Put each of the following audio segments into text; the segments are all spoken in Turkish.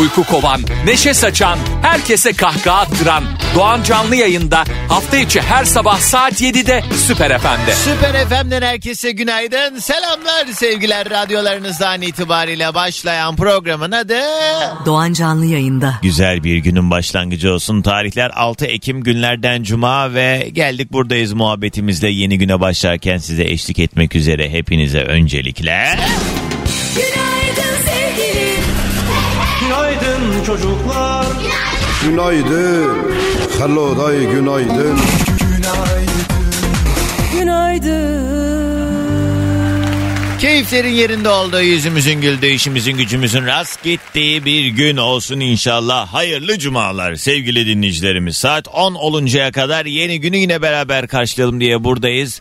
Uyku kovan, neşe saçan, herkese kahkaha attıran Doğan Canlı yayında hafta içi her sabah saat 7'de Süper FM'de. Süper FM'den herkese günaydın. Selamlar sevgiler radyolarınızdan itibariyle başlayan programın adı... Doğan Canlı yayında. Güzel bir günün başlangıcı olsun. Tarihler 6 Ekim günlerden Cuma ve geldik buradayız muhabbetimizle yeni güne başlarken size eşlik etmek üzere hepinize öncelikle... Günaydın sevgilim. Günaydın çocuklar. Günaydın. Hello day günaydın. Günaydın. Keyiflerin yerinde olduğu, yüzümüzün güldüğü, işimizin gücümüzün rast gittiği bir gün olsun inşallah. Hayırlı cumalar sevgili dinleyicilerimiz. Saat 10 oluncaya kadar yeni günü yine beraber karşılayalım diye buradayız.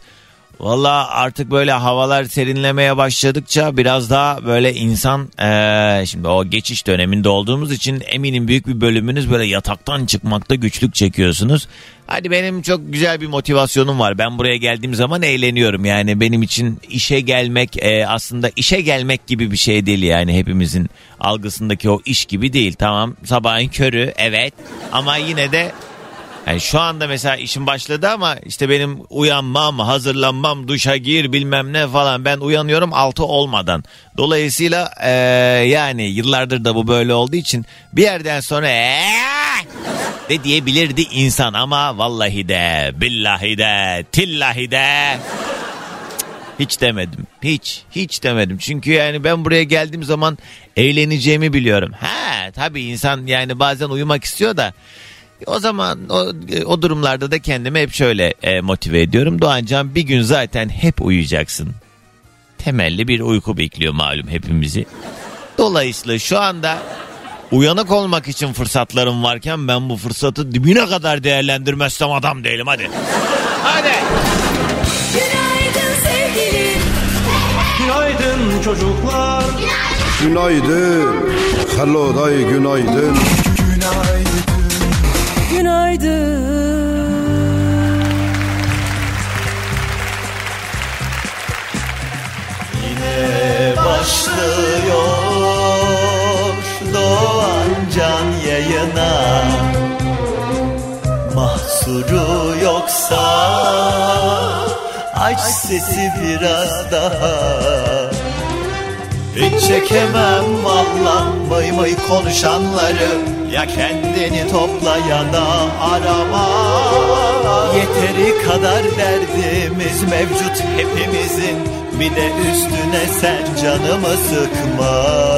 Valla artık böyle havalar serinlemeye başladıkça biraz daha böyle insan eee, şimdi o geçiş döneminde olduğumuz için eminim büyük bir bölümünüz böyle yataktan çıkmakta güçlük çekiyorsunuz. Hadi benim çok güzel bir motivasyonum var. Ben buraya geldiğim zaman eğleniyorum. Yani benim için işe gelmek eee, aslında işe gelmek gibi bir şey değil yani hepimizin algısındaki o iş gibi değil. Tamam sabahın körü evet ama yine de yani şu anda mesela işim başladı ama işte benim uyanmam, hazırlanmam, duşa gir bilmem ne falan. Ben uyanıyorum 6 olmadan. Dolayısıyla eee, yani yıllardır da bu böyle olduğu için bir yerden sonra de diyebilirdi insan ama vallahi de billahi de tillahi de hiç demedim. Hiç, hiç demedim. Çünkü yani ben buraya geldiğim zaman eğleneceğimi biliyorum. Ha, tabii insan yani bazen uyumak istiyor da o zaman o, o durumlarda da kendimi hep şöyle e, motive ediyorum. Doğancan bir gün zaten hep uyuyacaksın. Temelli bir uyku bekliyor malum hepimizi. Dolayısıyla şu anda uyanık olmak için fırsatlarım varken ben bu fırsatı dibine kadar değerlendirmezsem adam değilim hadi. Hadi. Günaydın sevgilim. Günaydın çocuklar. Günaydın. Hello day günaydın. Günaydın. başlıyor Doğan Can yayına Mahsuru yoksa Aç sesi biraz daha Hiç çekemem valla Mıy mıy konuşanları. Ya kendini topla ya da arama. Yeteri kadar derdimiz mevcut hepimizin. Bir de üstüne sen canımı sıkma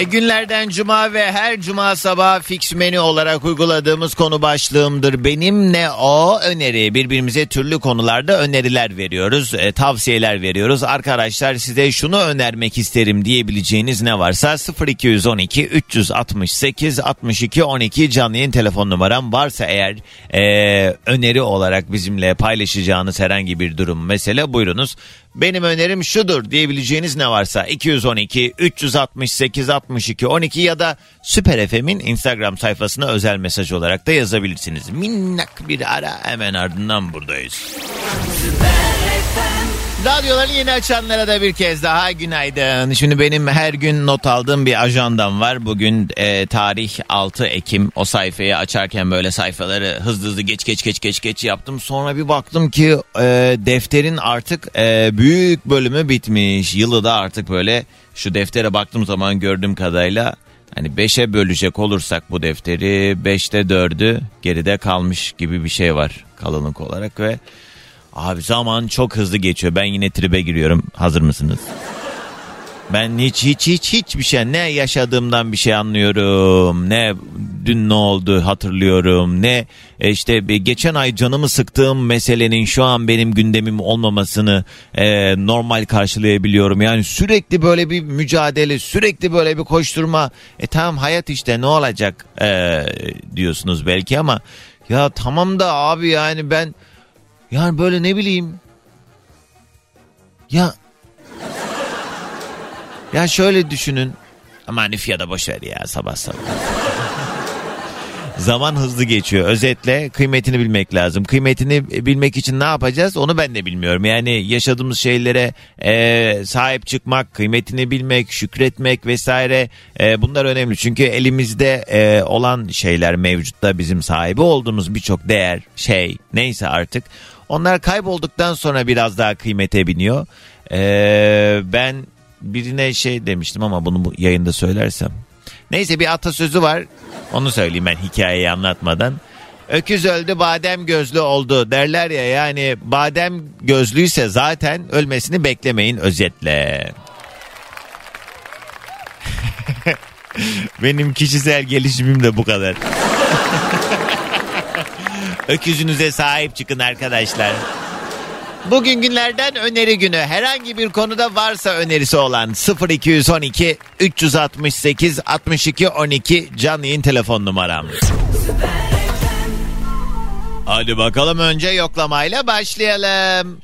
e günlerden cuma ve her cuma sabah fix menü olarak uyguladığımız konu başlığımdır. Benim ne o öneri. Birbirimize türlü konularda öneriler veriyoruz, e, tavsiyeler veriyoruz. Arkadaşlar size şunu önermek isterim diyebileceğiniz ne varsa 0212 368 62 12 canlı yayın telefon numaram varsa eğer e, öneri olarak bizimle paylaşacağınız herhangi bir durum mesele buyurunuz. Benim önerim şudur diyebileceğiniz ne varsa 212 368 62 12 ya da Süper FM'in Instagram sayfasına özel mesaj olarak da yazabilirsiniz. Minnak bir ara hemen ardından buradayız. Radyoları yeni açanlara da bir kez daha günaydın. Şimdi benim her gün not aldığım bir ajandam var. Bugün e, tarih 6 Ekim. O sayfayı açarken böyle sayfaları hızlı hızlı geç geç geç geç geç yaptım. Sonra bir baktım ki e, defterin artık e, büyük bölümü bitmiş. Yılı da artık böyle şu deftere baktığım zaman gördüğüm kadarıyla hani 5'e bölecek olursak bu defteri 5'te 4'ü geride kalmış gibi bir şey var kalınlık olarak ve Abi zaman çok hızlı geçiyor. Ben yine tribe giriyorum. Hazır mısınız? Ben hiç hiç hiç hiçbir şey ne yaşadığımdan bir şey anlıyorum. Ne dün ne oldu hatırlıyorum. Ne e, işte geçen ay canımı sıktığım meselenin şu an benim gündemim olmamasını e, normal karşılayabiliyorum. Yani sürekli böyle bir mücadele, sürekli böyle bir koşturma. E tamam hayat işte ne olacak e, diyorsunuz belki ama ya tamam da abi yani ben yani böyle ne bileyim. Ya ya şöyle düşünün. Aman üf ya da boş ver ya sabah sabah. Zaman hızlı geçiyor. Özetle kıymetini bilmek lazım. Kıymetini bilmek için ne yapacağız onu ben de bilmiyorum. Yani yaşadığımız şeylere e, sahip çıkmak, kıymetini bilmek, şükretmek vesaire e, bunlar önemli. Çünkü elimizde e, olan şeyler mevcutta bizim sahibi olduğumuz birçok değer, şey neyse artık. Onlar kaybolduktan sonra biraz daha kıymete biniyor. E, ben birine şey demiştim ama bunu bu yayında söylersem. Neyse bir atasözü var. Onu söyleyeyim ben hikayeyi anlatmadan. Öküz öldü badem gözlü oldu derler ya yani badem gözlüyse zaten ölmesini beklemeyin özetle. Benim kişisel gelişimim de bu kadar. Öküzünüze sahip çıkın arkadaşlar. Bugün günlerden öneri günü. Herhangi bir konuda varsa önerisi olan 0212 368 62 12 canlı yayın telefon numaram. Hadi bakalım önce yoklamayla başlayalım.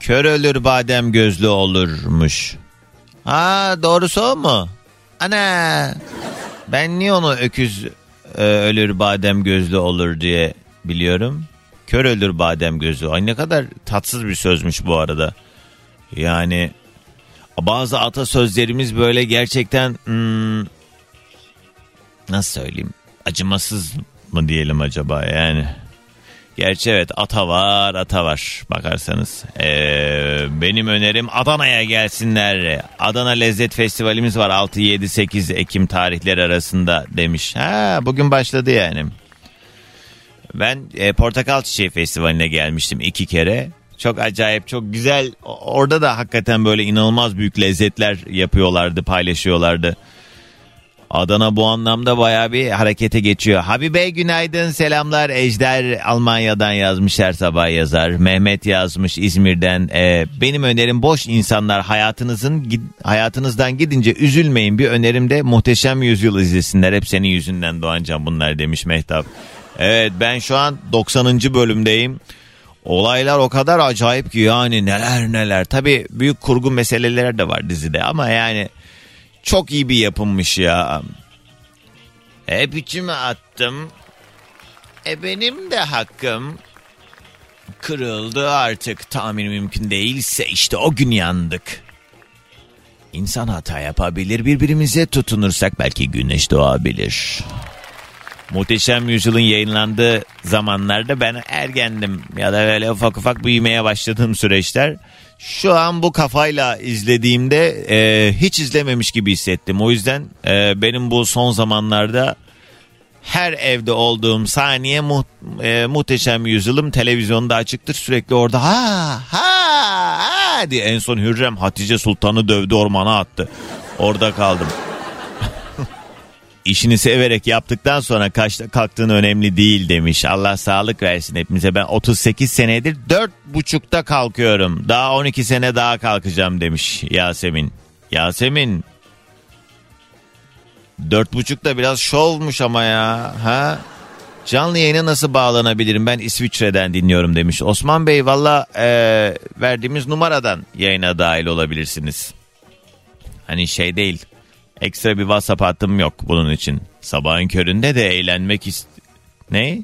Kör ölür badem gözlü olurmuş. Ha doğrusu o mu? Ana ben niye onu öküz e, ölür badem gözlü olur diye biliyorum. Kör ölür badem gözü. Ay ne kadar tatsız bir sözmüş bu arada. Yani bazı atasözlerimiz böyle gerçekten hmm, nasıl söyleyeyim acımasız mı diyelim acaba yani. Gerçi evet ata var ata var bakarsanız. Ee, benim önerim Adana'ya gelsinler. Adana Lezzet Festivalimiz var 6, 7, 8 Ekim tarihleri arasında demiş. Ha bugün başladı yani. Ben e, Portakal Çiçeği Festivali'ne gelmiştim iki kere. Çok acayip, çok güzel. Orada da hakikaten böyle inanılmaz büyük lezzetler yapıyorlardı, paylaşıyorlardı. Adana bu anlamda baya bir harekete geçiyor. Habibe günaydın selamlar. Ejder Almanya'dan yazmış her sabah yazar. Mehmet yazmış İzmir'den. Ee, benim önerim boş insanlar hayatınızın hayatınızdan gidince üzülmeyin. Bir önerim de muhteşem yüzyıl izlesinler. Hep senin yüzünden Doğancan bunlar demiş Mehtap. Evet ben şu an 90. bölümdeyim. Olaylar o kadar acayip ki yani neler neler. Tabii büyük kurgu meseleler de var dizide ama yani çok iyi bir yapılmış ya. Hep içime attım. E benim de hakkım. Kırıldı artık tahmin mümkün değilse işte o gün yandık. İnsan hata yapabilir birbirimize tutunursak belki güneş doğabilir. Muhteşem Yüzyıl'ın yayınlandığı zamanlarda ben ergendim ya da böyle ufak ufak büyümeye başladığım süreçler. Şu an bu kafayla izlediğimde e, hiç izlememiş gibi hissettim. O yüzden e, benim bu son zamanlarda her evde olduğum saniye mu, e, muhteşem yüzyılım televizyonda açıktır. Sürekli orada ha ha ha diye en son Hürrem Hatice Sultan'ı dövdü ormana attı. Orada kaldım. İşini severek yaptıktan sonra kaçta kalktığın önemli değil demiş. Allah sağlık versin hepimize. Ben 38 senedir 4.30'da kalkıyorum. Daha 12 sene daha kalkacağım demiş Yasemin. Yasemin. 4.30 da biraz şovmuş ama ya. Ha? Canlı yayına nasıl bağlanabilirim? Ben İsviçre'den dinliyorum demiş. Osman Bey valla e, verdiğimiz numaradan yayına dahil olabilirsiniz. Hani şey değil. Ekstra bir WhatsApp hattım yok bunun için. Sabahın köründe de eğlenmek ist... Ne?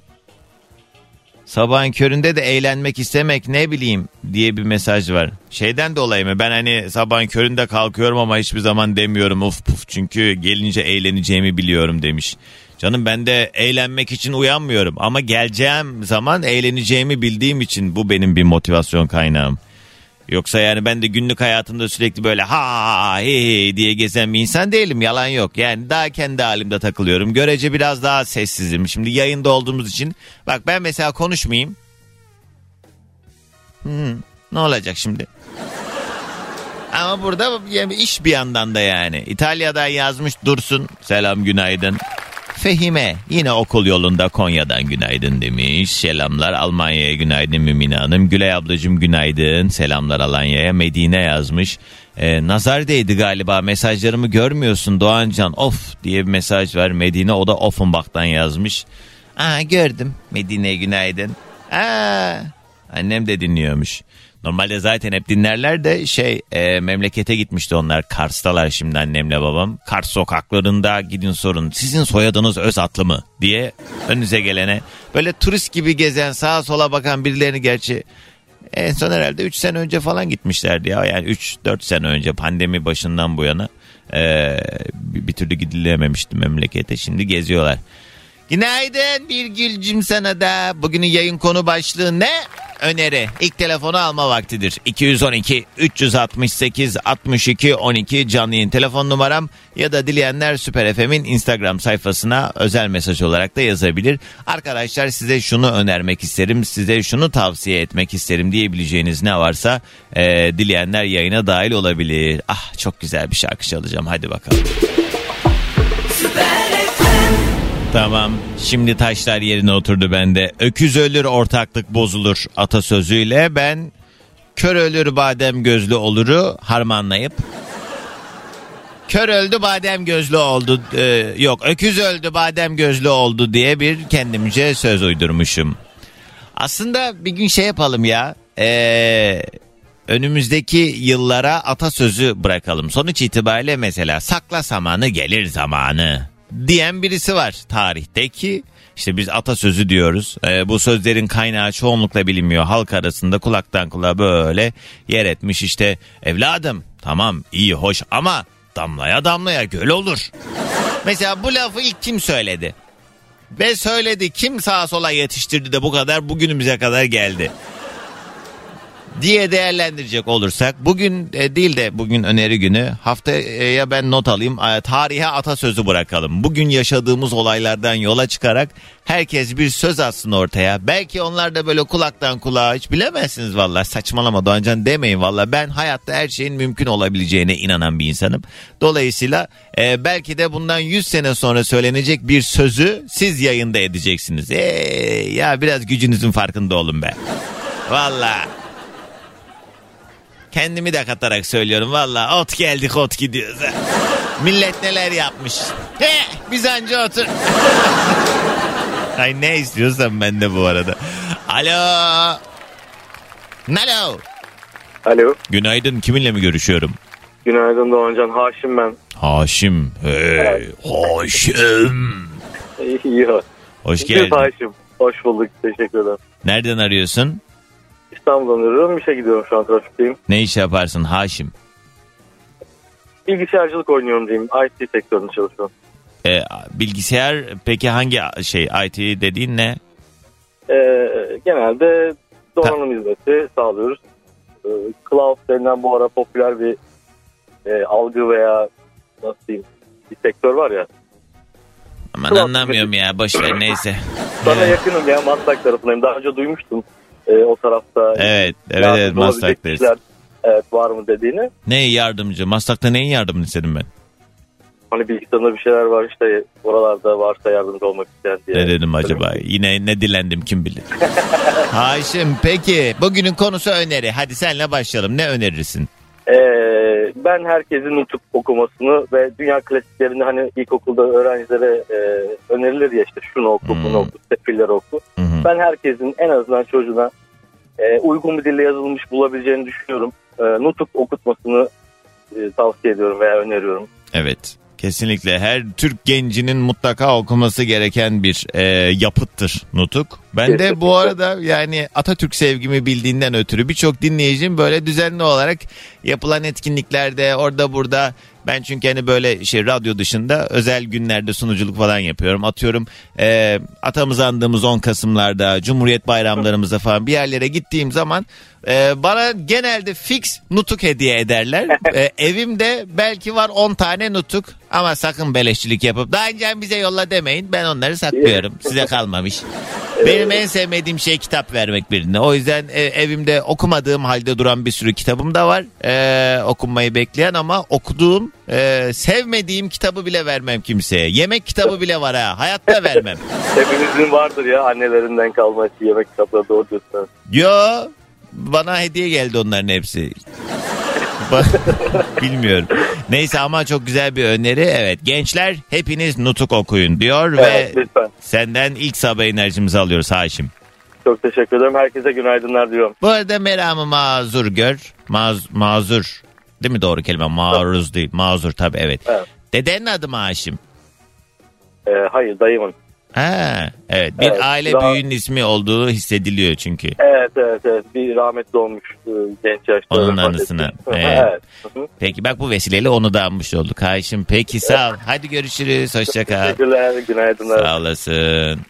Sabahın köründe de eğlenmek istemek ne bileyim diye bir mesaj var. Şeyden dolayı mı ben hani sabahın köründe kalkıyorum ama hiçbir zaman demiyorum uf puf çünkü gelince eğleneceğimi biliyorum demiş. Canım ben de eğlenmek için uyanmıyorum ama geleceğim zaman eğleneceğimi bildiğim için bu benim bir motivasyon kaynağım. Yoksa yani ben de günlük hayatımda sürekli böyle ha he he diye gezen bir insan değilim yalan yok. Yani daha kendi halimde takılıyorum. Görece biraz daha sessizim. Şimdi yayında olduğumuz için bak ben mesela konuşmayayım. Hmm, ne olacak şimdi? Ama burada iş bir yandan da yani. İtalya'dan yazmış Dursun. Selam günaydın. Fehime yine okul yolunda Konya'dan günaydın demiş. Selamlar Almanya'ya günaydın Mümine Hanım. Gülay ablacığım günaydın. Selamlar Alanya'ya. Medine yazmış. Ee, nazar değdi galiba mesajlarımı görmüyorsun Doğancan of diye bir mesaj var. Medine o da Offenbach'tan yazmış. Aa gördüm Medine'ye günaydın. Aa, annem de dinliyormuş. Normalde zaten hep dinlerler de şey e, memlekete gitmişti onlar. Kars'talar şimdi annemle babam. Kars sokaklarında gidin sorun. Sizin soyadınız Özatlı mı? diye önünüze gelene. Böyle turist gibi gezen sağa sola bakan birilerini gerçi en son herhalde 3 sene önce falan gitmişlerdi ya. Yani 3-4 sene önce pandemi başından bu yana e, bir türlü gidilememişti memlekete. Şimdi geziyorlar. Günaydın bir gülcüm sana da. Bugünün yayın konu başlığı ne? Öneri. İlk telefonu alma vaktidir. 212 368 62 12 canlı yayın telefon numaram ya da dileyenler Süper FM'in Instagram sayfasına özel mesaj olarak da yazabilir. Arkadaşlar size şunu önermek isterim, size şunu tavsiye etmek isterim diyebileceğiniz ne varsa e, dileyenler yayına dahil olabilir. Ah çok güzel bir şarkı çalacağım hadi bakalım. Tamam. Şimdi taşlar yerine oturdu bende. Öküz ölür ortaklık bozulur atasözüyle ben kör ölür badem gözlü oluru harmanlayıp kör öldü badem gözlü oldu e, yok öküz öldü badem gözlü oldu diye bir kendimce söz uydurmuşum. Aslında bir gün şey yapalım ya. Ee, önümüzdeki yıllara atasözü bırakalım. Sonuç itibariyle mesela sakla samanı gelir zamanı diyen birisi var tarihteki. İşte biz atasözü diyoruz. Ee, bu sözlerin kaynağı çoğunlukla bilinmiyor. Halk arasında kulaktan kulağa böyle yer etmiş işte evladım tamam iyi hoş ama damlaya damlaya göl olur. Mesela bu lafı ilk kim söyledi? Ve söyledi kim sağa sola yetiştirdi de bu kadar bugünümüze kadar geldi diye değerlendirecek olursak bugün e, değil de bugün öneri günü haftaya ben not alayım e, tarihe atasözü bırakalım. Bugün yaşadığımız olaylardan yola çıkarak herkes bir söz atsın ortaya. Belki onlar da böyle kulaktan kulağa hiç bilemezsiniz valla saçmalama Doğancan demeyin valla ben hayatta her şeyin mümkün olabileceğine inanan bir insanım. Dolayısıyla e, belki de bundan 100 sene sonra söylenecek bir sözü siz yayında edeceksiniz. Eee ya biraz gücünüzün farkında olun be. Valla. Kendimi de katarak söylüyorum valla ot geldik ot gidiyoruz. Millet neler yapmış. He, biz anca otur. Ay ne istiyorsan ben de bu arada. Alo. Alo. Alo. Günaydın kiminle mi görüşüyorum? Günaydın Doğancan. Haşim ben. Haşim. Hey, Haşim. Hoş geldin. Haşim. Hoş bulduk. Teşekkür ederim. Nereden arıyorsun? İstanbul'dan arıyorum. İşe gidiyorum şu an trafikteyim. Ne iş yaparsın Haşim? Bilgisayarcılık oynuyorum diyeyim. IT sektöründe çalışıyorum. Ee, bilgisayar peki hangi şey IT dediğin ne? Ee, genelde donanım hizmeti sağlıyoruz. Ee, cloud denilen bu ara popüler bir e, algı veya nasıl diyeyim bir sektör var ya. Aman Cloud anlamıyorum ya boş ver neyse. Sana yakınım ya Maslak tarafındayım. Daha önce duymuştum e, o tarafta. Evet, evet, evet, Maslak'tayız. Evet var mı dediğini. Ne yardımcı? Maslak'ta neyin yardımını istedim ben? Hani bilgisayarında bir şeyler var işte oralarda varsa yardımcı olmak isteyen diye. Ne dedim acaba? Yine ne dilendim kim bilir. Haşim peki bugünün konusu öneri. Hadi senle başlayalım. Ne önerirsin? Ee, ben herkesin nutuk okumasını ve dünya klasiklerini hani ilkokulda öğrencilere e, önerilir ya işte şunu oku Hmm. bunu oku sefilleri oku. Hı. Ben herkesin en azından çocuğuna e, uygun bir dille yazılmış bulabileceğini düşünüyorum. E, nutuk okutmasını e, tavsiye ediyorum veya öneriyorum. Evet. Kesinlikle her Türk gencinin mutlaka okuması gereken bir e, yapıttır nutuk. Ben de bu arada yani Atatürk sevgimi bildiğinden ötürü birçok dinleyicim böyle düzenli olarak yapılan etkinliklerde orada burada ben çünkü hani böyle şey radyo dışında özel günlerde sunuculuk falan yapıyorum. Atıyorum e, atamızı andığımız 10 Kasım'larda Cumhuriyet bayramlarımızda falan bir yerlere gittiğim zaman e, bana genelde fix nutuk hediye ederler. E, evimde belki var 10 tane nutuk ama sakın beleşçilik yapıp daha önce bize yolla demeyin. Ben onları saklıyorum. Size kalmamış. Benim en sevmediğim şey kitap vermek birine. O yüzden e, evimde okumadığım halde duran bir sürü kitabım da var. E, okunmayı bekleyen ama okuduğum, e, sevmediğim kitabı bile vermem kimseye. Yemek kitabı bile var ha. Hayatta vermem. Hepimizin vardır ya annelerinden kalma yemek kitapları doğru diyorsun. Yo bana hediye geldi onların hepsi. Bilmiyorum. Neyse ama çok güzel bir öneri. Evet gençler hepiniz nutuk okuyun diyor Evet ve lütfen. senden ilk sabah enerjimizi alıyoruz Haşim. Çok teşekkür ederim. Herkese günaydınlar diyorum. Bu arada meramı mazur gör. Maz, mazur. Değil mi doğru kelime? Maruz değil. Mazur tabii evet. Evet. Dedenin adı mı Haşim? Ee, hayır dayımın. Ha, evet. Bir Evet, aile daha- büyüğünün ismi olduğu hissediliyor çünkü. Evet evet evet. Bir rahmetli olmuş e, genç yaşta. Onun anısına, evet. evet. Peki bak bu vesileyle onu da anmış olduk. Haşim peki sağ ol. Hadi görüşürüz. Hoşça kal. Teşekkürler. Günaydınlar. Sağ olasın.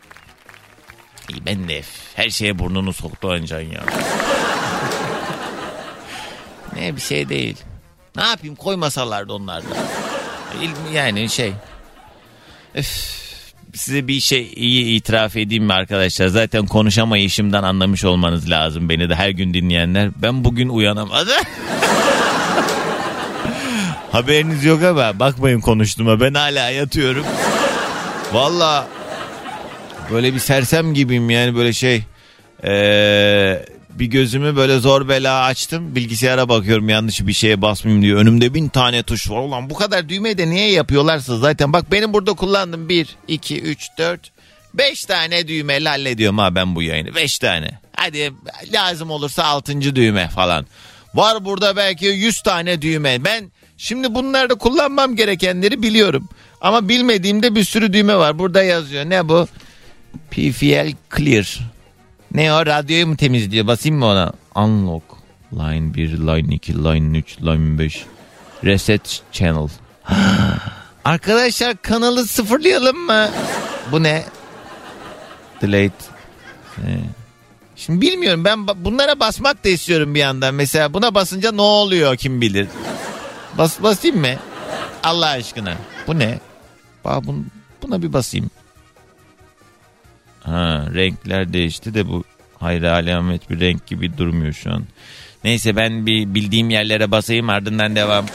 İyi ben de her şeye burnunu soktu ancan ya. ne bir şey değil. Ne yapayım koymasalardı onlar da. İl- Yani şey. Öf. Size bir şey iyi itiraf edeyim mi arkadaşlar? Zaten konuşamayışımdan anlamış olmanız lazım beni de her gün dinleyenler. Ben bugün uyanamadım. Haberiniz yok ama bakmayın konuştuğuma ben hala yatıyorum. Valla böyle bir sersem gibiyim yani böyle şey ee, bir gözümü böyle zor bela açtım. Bilgisayara bakıyorum yanlış bir şeye basmayayım diyor. Önümde bin tane tuş var. Ulan bu kadar düğmeyi de niye yapıyorlarsa zaten. Bak benim burada kullandım 1 2 3 4 5 tane düğmeyle hallediyorum ha ben bu yayını. 5 tane. Hadi lazım olursa 6. düğme falan. Var burada belki 100 tane düğme. Ben şimdi bunlarda kullanmam gerekenleri biliyorum. Ama bilmediğimde bir sürü düğme var. Burada yazıyor. Ne bu? PFL Clear. Ne o radyoyu mu temizliyor? Basayım mı ona? Unlock. Line 1, line 2, line 3, line 5. Reset channel. Arkadaşlar kanalı sıfırlayalım mı? Bu ne? Delete. Şimdi bilmiyorum ben bunlara basmak da istiyorum bir yandan. Mesela buna basınca ne oluyor kim bilir. Bas basayım mı? Allah aşkına. Bu ne? Ba- bun- buna bir basayım. Ha, renkler değişti de bu hayra alamet bir renk gibi durmuyor şu an. Neyse ben bir bildiğim yerlere basayım ardından devam.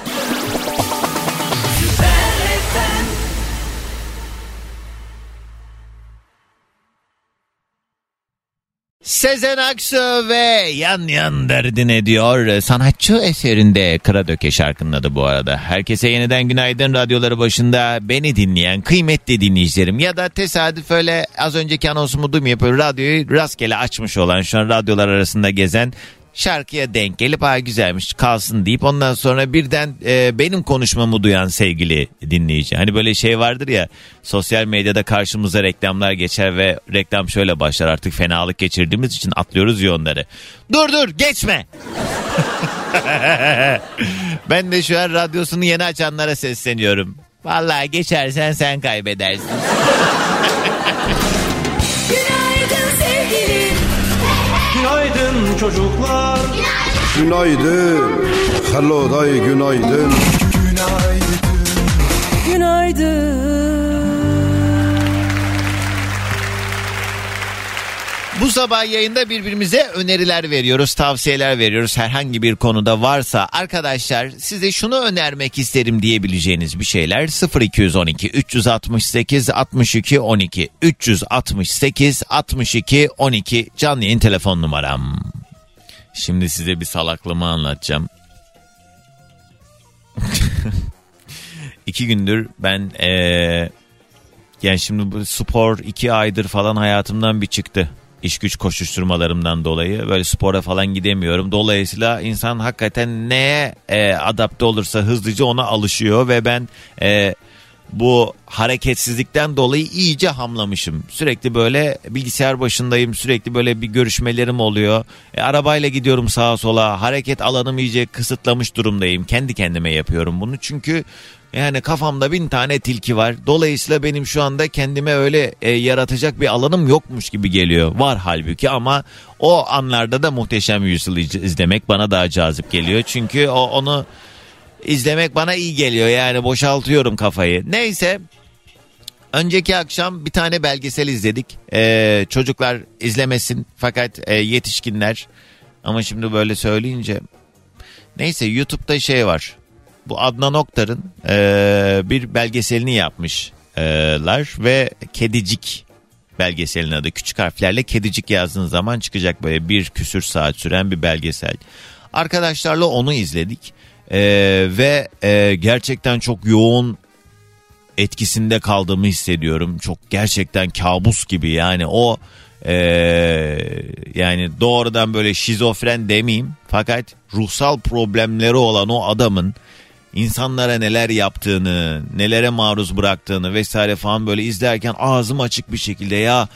Sezen Aksu ve Yan Yan Derdine diyor. Sanatçı eserinde Karadöke şarkının adı bu arada. Herkese yeniden günaydın radyoları başında beni dinleyen kıymetli dinleyicilerim ya da tesadüf öyle az önceki anonsumu duymayıp radyoyu rastgele açmış olan şu an radyolar arasında gezen şarkıya denk gelip ha güzelmiş kalsın deyip ondan sonra birden e, benim konuşmamı duyan sevgili dinleyici. Hani böyle şey vardır ya sosyal medyada karşımıza reklamlar geçer ve reklam şöyle başlar artık fenalık geçirdiğimiz için atlıyoruz ya onları. Dur dur geçme. ben de şu an radyosunu yeni açanlara sesleniyorum. Vallahi geçersen sen kaybedersin. Günaydın çocuklar Günaydın. Hello day günaydın. Günaydın. Bu sabah yayında birbirimize öneriler veriyoruz, tavsiyeler veriyoruz. Herhangi bir konuda varsa arkadaşlar size şunu önermek isterim diyebileceğiniz bir şeyler 0212 368 62 12 368 62 12 canlı yayın telefon numaram. Şimdi size bir salaklığımı anlatacağım. İki gündür ben eee yani şimdi bu spor iki aydır falan hayatımdan bir çıktı. İş güç koşuşturmalarımdan dolayı böyle spora falan gidemiyorum. Dolayısıyla insan hakikaten neye e, adapte olursa hızlıca ona alışıyor ve ben e, bu hareketsizlikten dolayı iyice hamlamışım. Sürekli böyle bilgisayar başındayım. Sürekli böyle bir görüşmelerim oluyor. E, arabayla gidiyorum sağa sola. Hareket alanımı iyice kısıtlamış durumdayım. Kendi kendime yapıyorum bunu. Çünkü yani kafamda bin tane tilki var. Dolayısıyla benim şu anda kendime öyle e, yaratacak bir alanım yokmuş gibi geliyor. Var halbuki ama o anlarda da muhteşem yüzyıl iz- izlemek bana daha cazip geliyor. Çünkü o onu izlemek bana iyi geliyor. Yani boşaltıyorum kafayı. Neyse Önceki akşam bir tane belgesel izledik. Ee, çocuklar izlemesin fakat e, yetişkinler ama şimdi böyle söyleyince neyse YouTube'da şey var. Bu Adnan Oktar'ın e, bir belgeselini yapmışlar ve Kedicik belgeselin adı. Küçük harflerle Kedicik yazdığın zaman çıkacak böyle bir küsür saat süren bir belgesel. Arkadaşlarla onu izledik E, ve e, gerçekten çok yoğun etkisinde kaldığımı hissediyorum. Çok gerçekten kabus gibi yani o Ee, yani doğrudan böyle şizofren demeyeyim fakat ruhsal problemleri olan o adamın insanlara neler yaptığını, nelere maruz bıraktığını vesaire falan böyle izlerken ağzım açık bir şekilde ya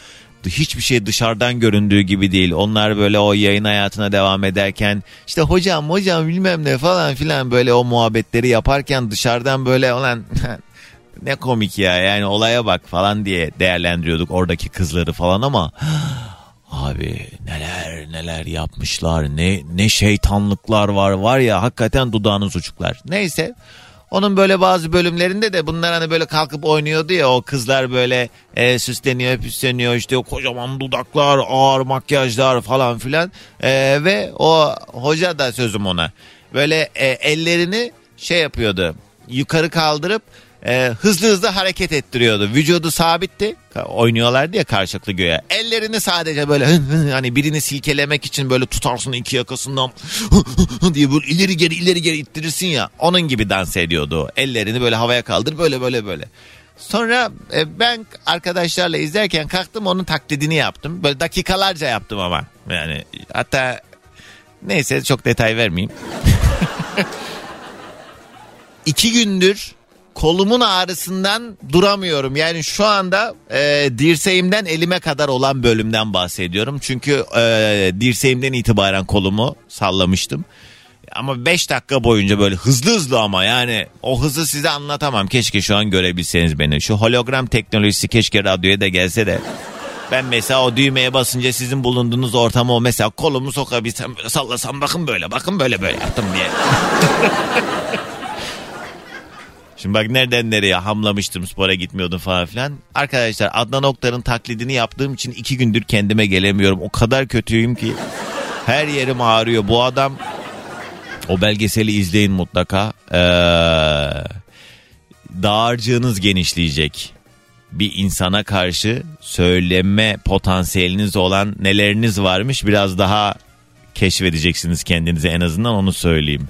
hiçbir şey dışarıdan göründüğü gibi değil. Onlar böyle o yayın hayatına devam ederken işte hocam hocam bilmem ne falan filan böyle o muhabbetleri yaparken dışarıdan böyle olan ne komik ya yani olaya bak falan diye değerlendiriyorduk oradaki kızları falan ama abi neler neler yapmışlar ne ne şeytanlıklar var var ya hakikaten dudağınız uçuklar. Neyse onun böyle bazı bölümlerinde de bunlar hani böyle kalkıp oynuyordu ya o kızlar böyle e, süsleniyor püsleniyor işte o kocaman dudaklar ağır makyajlar falan filan. E, ve o hoca da sözüm ona böyle e, ellerini şey yapıyordu yukarı kaldırıp e, hızlı hızlı hareket ettiriyordu. Vücudu sabitti. Oynuyorlardı ya karşılıklı göğe. Ellerini sadece böyle hani birini silkelemek için böyle tutarsın iki yakasından diye böyle ileri geri ileri geri ittirirsin ya. Onun gibi dans ediyordu. Ellerini böyle havaya kaldır böyle böyle böyle. Sonra e, ben arkadaşlarla izlerken kalktım onun taklidini yaptım. Böyle dakikalarca yaptım ama. Yani hatta neyse çok detay vermeyeyim. İki gündür kolumun ağrısından duramıyorum. Yani şu anda e, dirseğimden elime kadar olan bölümden bahsediyorum. Çünkü e, dirseğimden itibaren kolumu sallamıştım. Ama 5 dakika boyunca böyle hızlı hızlı ama yani o hızı size anlatamam. Keşke şu an görebilseniz beni. Şu hologram teknolojisi keşke radyoya da gelse de. Ben mesela o düğmeye basınca sizin bulunduğunuz ortama o mesela kolumu sokabilsem böyle sallasam bakın böyle bakın böyle böyle yaptım diye. Şimdi bak nereden nereye hamlamıştım spora gitmiyordum falan filan. Arkadaşlar Adnan Oktar'ın taklidini yaptığım için iki gündür kendime gelemiyorum. O kadar kötüyüm ki her yerim ağrıyor. Bu adam o belgeseli izleyin mutlaka. Ee, dağarcığınız genişleyecek. Bir insana karşı söyleme potansiyeliniz olan neleriniz varmış biraz daha keşfedeceksiniz kendinizi en azından onu söyleyeyim.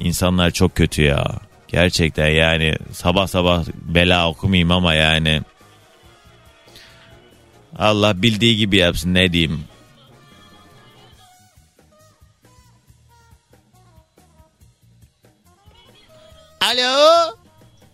İnsanlar çok kötü ya. Gerçekten yani sabah sabah bela okumayayım ama yani Allah bildiği gibi yapsın ne diyeyim. Alo.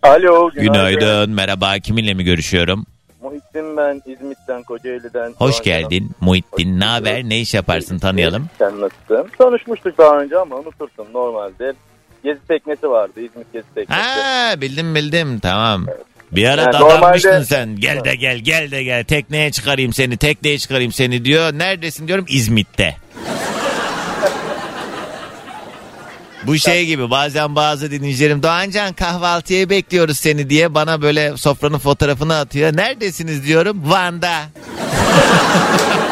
Alo. Günaydın. Merhaba. Kiminle mi görüşüyorum? Muhittin ben İzmit'ten Kocaeli'den. Hoş geldin. Muhittin. Ne haber? Ne iş yaparsın? Tanıyalım. Sen nasılsın? Tanışmıştık daha önce ama unutursun normalde. Gezi teknesi vardı İzmit Gezi Teknesi. Ha bildim bildim. Tamam. Bir ara Yani dadanmıştın normalde- sen. Gel de gel gel de gel. Tekneye çıkarayım seni. Tekneye çıkarayım seni diyor. Neredesin diyorum İzmit'te. Bu şey gibi bazen bazı dinleyicilerim Doğancan kahvaltıya bekliyoruz seni diye bana böyle sofranın fotoğrafını atıyor. Neredesiniz diyorum Van'da.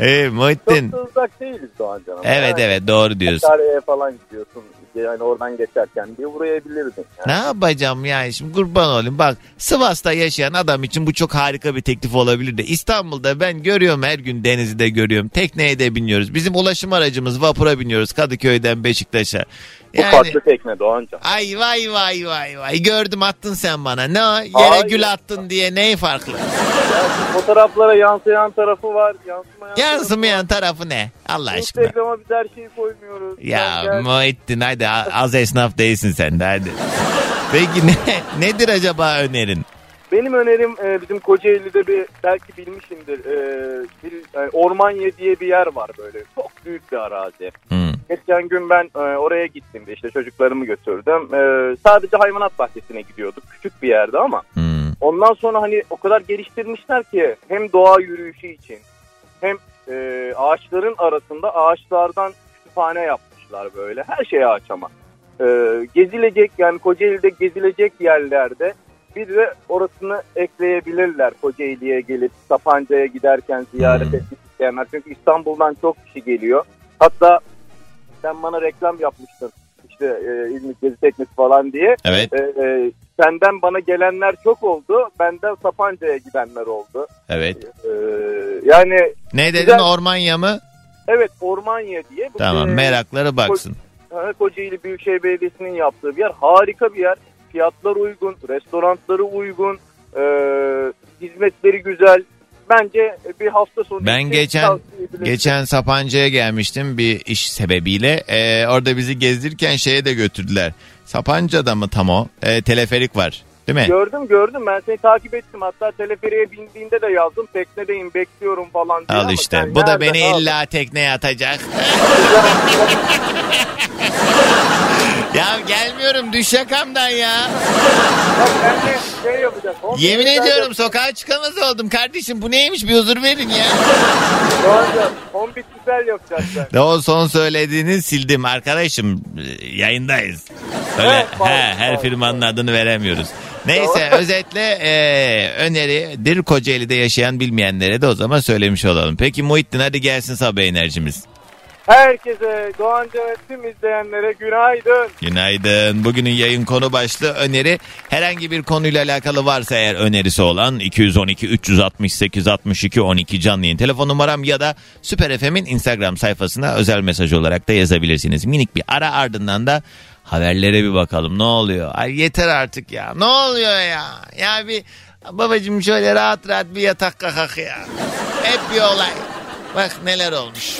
Ee, Muhittin. Çok da uzak değiliz Doğancan ama. Evet yani. evet doğru diyorsun. Sakarya'ya falan gidiyorsun. Yani oradan geçerken bir uğrayabilirdin. Ne Yani. yapacağım yani şimdi kurban olayım. Bak Sivas'ta yaşayan adam için bu çok harika bir teklif olabilir de. İstanbul'da ben görüyorum her gün denizi de görüyorum. Tekneye de biniyoruz. Bizim ulaşım aracımız vapura biniyoruz Kadıköy'den Beşiktaş'a. Bu Yani farklı tekne Doğancan. ay vay vay vay vay gördüm attın sen bana. Ne o? Yere Hayır. gül attın diye neyi farklı? Fotoğraflara yansıyan tarafı var. Yansımayan Yansımayan tarafı ne? Allah tarafı aşkına. Instagram'a biz her şeyi koymuyoruz. Ya Yani Muhittin hadi az esnaf değilsin sen de hadi. Peki ne, nedir acaba önerin? Benim önerim e, bizim Kocaeli'de bir belki bilmişimdir. E, bir e, Ormanya diye bir yer var böyle. Çok büyük bir arazi. Hmm. Geçen gün ben e, oraya gittim de işte çocuklarımı götürdüm. E, sadece hayvanat bahçesine gidiyorduk. Küçük bir yerde ama. Hmm. Ondan sonra hani o kadar geliştirmişler ki hem doğa yürüyüşü için hem e, ağaçların arasında ağaçlardan kütüphane yapmışlar böyle. Her şey ağaç ama. E, gezilecek yani Kocaeli'de gezilecek yerlerde bir de orasını ekleyebilirler Kocaeli'ye gelip Sapanca'ya giderken ziyaret Hmm. etmek isteyenler. Çünkü İstanbul'dan çok kişi geliyor. Hatta sen bana reklam yapmıştın işte e, İzmit Gezi Teknesi falan diye. Evet. E, e, senden bana gelenler çok oldu. Benden Sapanca'ya gidenler oldu. Evet. E, yani Ne dedin Güzel. Ormanya mı? evet Ormanya diye. bu, Tamam e, merakları baksın. Ha, Kocaeli Büyükşehir Belediyesi'nin yaptığı bir yer. Harika bir yer. Fiyatlar uygun, restoranları uygun. Ee, hizmetleri güzel. Bence bir hafta sonu Ben geçen geçen Sapanca'ya gelmiştim bir iş sebebiyle. Ee, orada bizi gezdirirken şeye de götürdüler. Sapanca'da mı tam o? Ee, teleferik var. Değil mi? Gördüm gördüm ben seni takip ettim hatta teleferiye bindiğinde de yazdım teknedeyim bekliyorum falan diye Al işte. Bu da beni yaptın? illa tekneye atacak. ya gelmiyorum düş yakamdan ya. Bak ben de şey yapacağım. Yemin bin ediyorum sokağa çıkamaz oldum kardeşim. Bu neymiş bir huzur verin ya. Şu anda kombit güzel yapacaklar. Ve o son söylediğini sildim arkadaşım. e, Yayındayız. Öyle Evet, pardon, he, her pardon, firmanın adını veremiyoruz. Neyse özetle e, öneridir Kocaeli'de yaşayan bilmeyenlere de o zaman söylemiş olalım. Peki Muhittin hadi gelsin sabah enerjimiz. Herkese Doğanca ve tüm izleyenlere günaydın. Günaydın. Bugünün yayın konu başlığı öneri. Herhangi bir konuyla alakalı varsa eğer önerisi olan 212 368 62 12 canlı yayın telefon numaram ya da Süper FM'in Instagram sayfasına özel mesaj olarak da yazabilirsiniz. Minik bir ara ardından da haberlere bir bakalım ne oluyor. Ay yeter artık ya. Ne oluyor ya? Ya bir babacığım şöyle rahat rahat bir yatak kakak ya. Hep bir olay. Bak neler olmuş.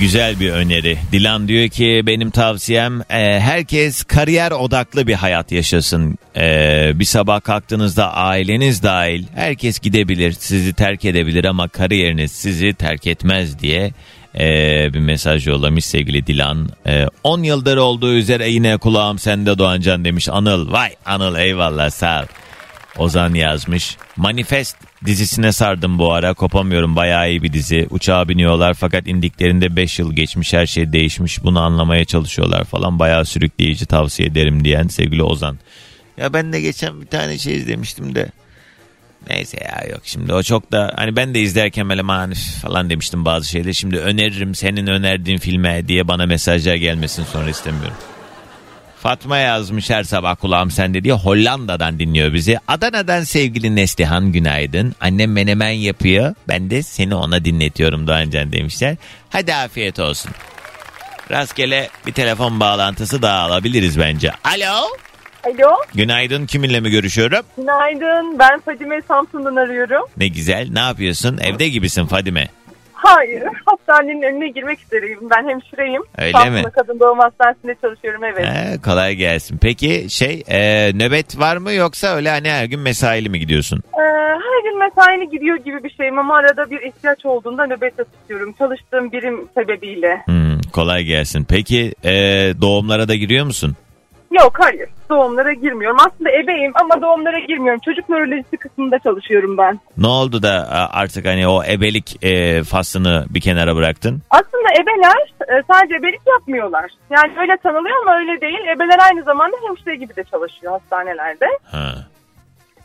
Güzel bir öneri. Dilan diyor ki benim tavsiyem e, herkes kariyer odaklı bir hayat yaşasın. E, bir sabah kalktığınızda aileniz dahil herkes gidebilir, sizi terk edebilir ama kariyeriniz sizi terk etmez diye e, bir mesaj yollamış sevgili Dilan. E, 10 yıldır olduğu üzere yine kulağım sende Doğancan demiş Anıl. Vay Anıl eyvallah sağ ol. Ozan yazmış. Manifest dizisine sardım bu ara. Kopamıyorum bayağı iyi bir dizi. Uçağa biniyorlar fakat indiklerinde 5 yıl geçmiş her şey değişmiş. Bunu anlamaya çalışıyorlar falan. Bayağı sürükleyici tavsiye ederim diyen sevgili Ozan. Ya ben de geçen bir tane şey izlemiştim de. Neyse ya yok şimdi o çok da hani ben de izlerken böyle manif falan demiştim bazı şeyleri. Şimdi öneririm senin önerdiğin filme diye bana mesajlar gelmesin sonra istemiyorum. Fatma yazmış her sabah kulağım sende diye Hollanda'dan dinliyor bizi. Adana'dan sevgili Neslihan günaydın. Annem menemen yapıyor. Ben de seni ona dinletiyorum Doğancan demişler. Hadi afiyet olsun. Rastgele bir telefon bağlantısı daha alabiliriz bence. Alo. Alo, Günaydın kiminle mi görüşüyorum? günaydın. Ben Fadime Samsun'dan arıyorum. Ne güzel ne yapıyorsun? Evde gibisin Fadime. Hayır, hastanenin önüne girmek üzereyim. Ben hemşireyim. Öyle Samsun'da mi? Kadın Doğum Hastanesi'nde çalışıyorum, evet. He, kolay gelsin. Peki şey e, nöbet var mı yoksa öyle hani her gün mesaili mi gidiyorsun? Ee, her gün mesaini gidiyor gibi bir şeyim ama arada bir ihtiyaç olduğunda nöbette tutuyorum. Çalıştığım birim sebebiyle. Hmm, kolay gelsin. Peki e, doğumlara da giriyor musun? Yok, hayır. Doğumlara girmiyorum. Aslında ebeyim ama doğumlara girmiyorum. Çocuk nörolojisi kısmında çalışıyorum ben. Ne oldu da a, artık hani o ebelik e, faslını bir kenara bıraktın? Aslında ebeler e, sadece ebelik yapmıyorlar. Yani öyle tanılıyor ama öyle değil. Ebeler aynı zamanda hemşire gibi de çalışıyor hastanelerde. Ha.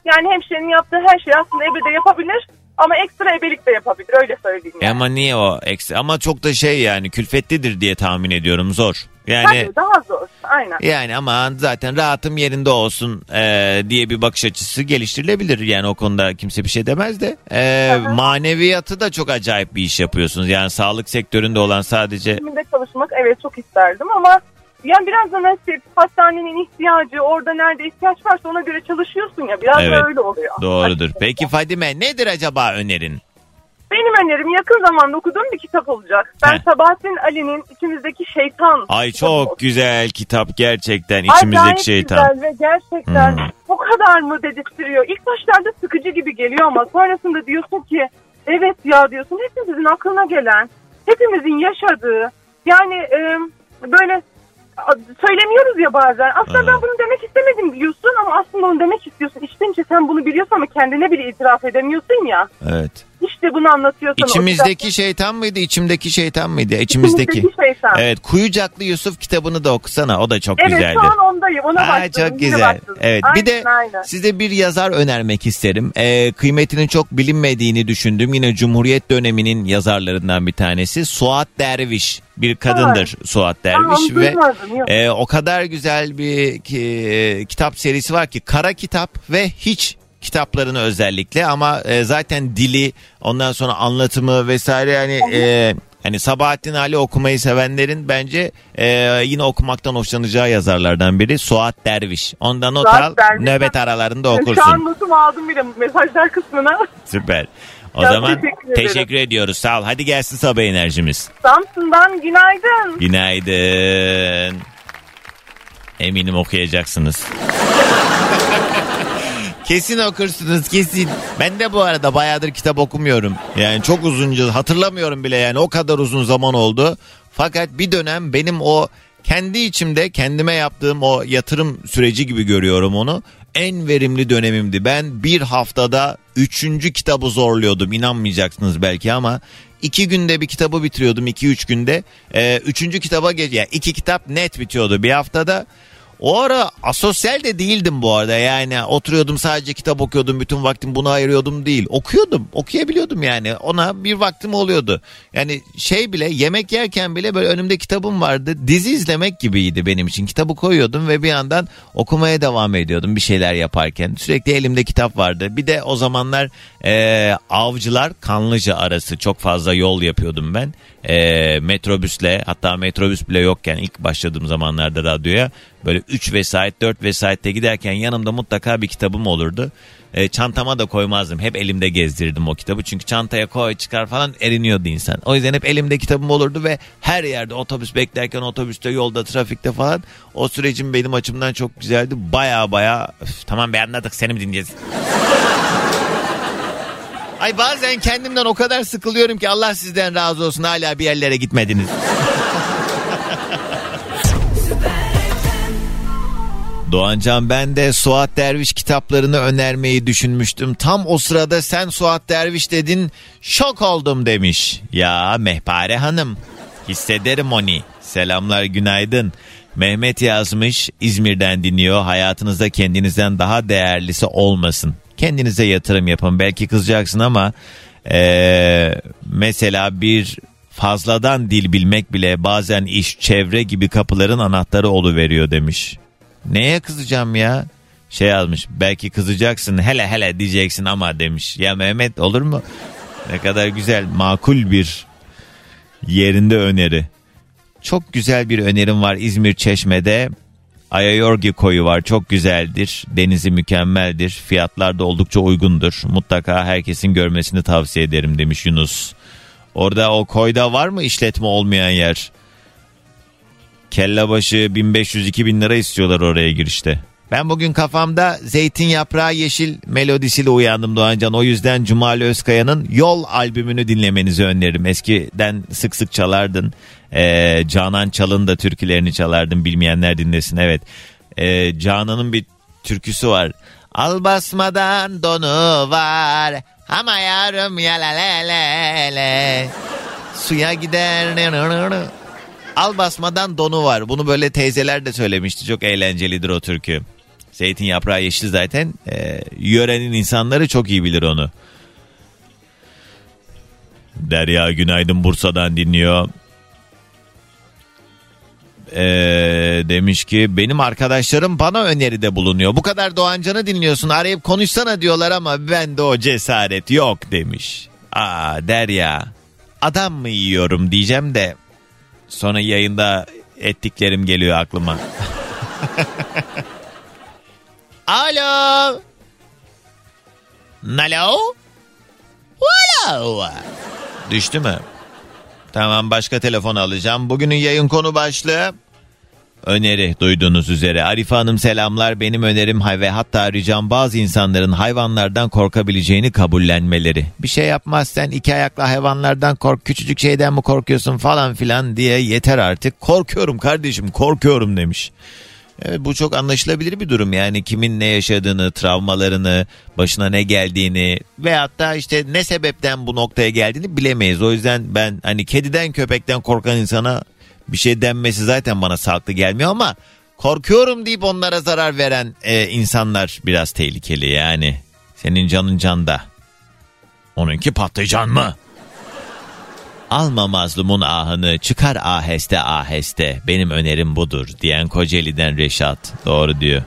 Yani hemşirenin yaptığı her şeyi aslında ebe de yapabilir ama ekstra ebelik de yapabilir öyle söyleyeyim. E Yani. ama niye o eksi? Ama çok da şey yani külfetlidir diye tahmin ediyorum zor. Yani Tabii daha zor aynen. yani ama zaten rahatım yerinde olsun e, diye bir bakış açısı geliştirilebilir. Yani o konuda kimse bir şey demez de. E, maneviyatı da çok acayip bir iş yapıyorsunuz. Yani sağlık sektöründe olan sadece Şimdi çalışmak evet çok isterdim ama yani biraz da nasip hastanenin ihtiyacı orada nerede ihtiyaç varsa ona göre çalışıyorsun ya biraz Evet, da öyle oluyor. doğrudur. Peki Fadime nedir acaba önerin? Benim önerim yakın zamanda okuduğum bir kitap olacak. Ben Heh. Sabahattin Ali'nin içimizdeki şeytan. Ay kitabı çok güzel kitap gerçekten içimizdeki şeytan. güzel ve gerçekten Hmm. bu kadar mı dedirtiyor. İlk başlarda sıkıcı gibi geliyor ama sonrasında diyorsun ki evet ya diyorsun hepimizin aklına gelen, hepimizin yaşadığı yani e, böyle söylemiyoruz ya bazen. Aslında Evet. ben bunu demek istemedim diyorsun ama aslında onu demek istiyorsun. İçten sen bunu biliyorsun ama kendine bile itiraf edemiyorsun ya. Evet. İşte bunu anlatıyorsun. o İçimizdeki şeytan mıydı? İçimdeki şeytan mıydı? İçimizdeki. İçimizdeki şeytan. Evet, Kuyucaklı Yusuf kitabını da okusana. O da çok Evet güzeldi. şu an ondayım. Ona Aa, başladım. çok güzel. başladım. Evet. Aynen, bir de aynen. size bir yazar önermek isterim. Ee, kıymetinin çok bilinmediğini düşündüm. Yine Cumhuriyet döneminin yazarlarından bir tanesi. Suat Derviş. Bir kadındır Suat Derviş onu ve duymadım. E, o kadar güzel bir e, kitap serisi var ki Kara Kitap ve Hiç kitaplarını özellikle ama e, zaten dili ondan sonra anlatımı vesaire yani e, Hani Sabahattin Ali okumayı sevenlerin bence e, yine okumaktan hoşlanacağı yazarlardan biri Suat Derviş. Ondan not Suat al Derviş. nöbet aralarında Şu an okursun. notumu aldım bile mesajlar kısmına. Süper. O Çok zaman teşekkür ederim. teşekkür ediyoruz. Sağ ol. Hadi gelsin sabah enerjimiz. Samsun'dan günaydın. Günaydın. Eminim okuyacaksınız. kesin okursunuz kesin. Ben de bu arada bayağıdır kitap okumuyorum. Yani çok uzunca hatırlamıyorum bile yani o kadar uzun zaman oldu. Fakat bir dönem benim o kendi içimde kendime yaptığım o yatırım süreci gibi görüyorum onu. En verimli dönemimdi. Ben bir haftada üçüncü kitabı zorluyordum. İnanmayacaksınız belki ama iki günde bir kitabı bitiriyordum. iki üç günde. Ee, üçüncü kitaba geç, yani iki kitap net bitiyordu bir haftada. O ara asosyal de değildim bu arada. Yani oturuyordum sadece kitap okuyordum bütün vaktim buna ayırıyordum değil. Okuyordum okuyabiliyordum yani. Ona bir vaktim oluyordu. Yani şey bile yemek yerken bile böyle önümde kitabım vardı. Dizi izlemek gibiydi benim için. Kitabı koyuyordum ve bir yandan okumaya devam ediyordum bir şeyler yaparken. Sürekli elimde kitap vardı. Bir de o zamanlar e, avcılar kanlıca arası çok fazla yol yapıyordum ben e, metrobüsle hatta metrobüs bile yokken ilk başladığım zamanlarda radyoya böyle 3 vesait 4 vesaitte giderken yanımda mutlaka bir kitabım olurdu. E, çantama da koymazdım. Hep elimde gezdirirdim o kitabı. Çünkü çantaya koy çıkar falan eriniyordu insan. O yüzden hep elimde kitabım olurdu ve her yerde otobüs beklerken otobüste yolda trafikte falan o sürecim benim açımdan çok güzeldi. Baya baya "Üf, tamam be anladık seni mi dinleyeceğiz? Ay bazen kendimden o kadar sıkılıyorum ki Allah sizden razı olsun hala bir yerlere gitmediniz. Doğancan ben de Suat Derviş kitaplarını önermeyi düşünmüştüm. Tam o sırada sen Suat Derviş dedin şok oldum demiş. Ya Mehpare Hanım hissederim onu. Selamlar günaydın. Mehmet yazmış İzmir'den dinliyor. Hayatınızda kendinizden daha değerlisi olmasın. Kendinize yatırım yapın. Belki kızacaksın ama eee, mesela bir fazladan dil bilmek bile bazen iş çevre gibi kapıların anahtarı oluveriyor demiş. Neye kızacağım ya? Şey yazmış belki kızacaksın hele hele diyeceksin ama demiş. Ya Mehmet olur mu? Ne kadar güzel makul bir yerinde öneri. Çok güzel bir önerim var İzmir Çeşme'de. Ayayorgi koyu var çok güzeldir. Denizi mükemmeldir. Fiyatlar da oldukça uygundur. Mutlaka herkesin görmesini tavsiye ederim demiş Yunus. Orada o koyda var mı işletme olmayan yer? Kelle başı 1500-2000 lira istiyorlar oraya girişte. Ben bugün kafamda zeytin yaprağı yeşil melodisiyle uyandım Doğancan. O yüzden Cumali Özkaya'nın Yol albümünü dinlemenizi öneririm. Eskiden sık sık çalardın. Ee, Canan Çal'ın da türkülerini çalardın. Bilmeyenler dinlesin evet. Ee, Canan'ın bir türküsü var. Al basmadan donu var. Ama yarım ya la le le le. Suya gider. Al basmadan donu var. Bunu böyle teyzeler de söylemişti. Çok eğlencelidir o türkü. Zeytin yaprağı yeşil zaten. Ee, yörenin insanları çok iyi bilir onu. Derya Günaydın Bursa'dan dinliyor. Ee, demiş ki benim arkadaşlarım bana öneride bulunuyor. Bu kadar Doğancan'ı dinliyorsun arayıp konuşsana diyorlar ama ben de o cesaret yok demiş. Aa Derya adam mı yiyorum diyeceğim de sonra yayında ettiklerim geliyor aklıma. Alo. Nalo. Hello. Düştü mü? Tamam başka telefon alacağım. Bugünün yayın konu başlığı öneri duyduğunuz üzere. Arife Hanım selamlar. Benim önerim ve hatta ricam bazı insanların hayvanlardan korkabileceğini kabullenmeleri. Bir şey yapmazsan iki ayaklı hayvanlardan kork, küçücük şeyden mi korkuyorsun falan filan diye yeter artık. Korkuyorum kardeşim korkuyorum demiş. Evet bu çok anlaşılabilir bir durum yani kimin ne yaşadığını, travmalarını, başına ne geldiğini ve hatta işte ne sebepten bu noktaya geldiğini bilemeyiz. O yüzden ben hani kediden köpekten korkan insana bir şey denmesi zaten bana sağlıklı gelmiyor ama korkuyorum deyip onlara zarar veren e, insanlar biraz tehlikeli yani. Senin canın canda. Onunki patlıcan mı? Alma mazlumun ahını çıkar aheste aheste benim önerim budur diyen Kocaeli'den Reşat doğru diyor.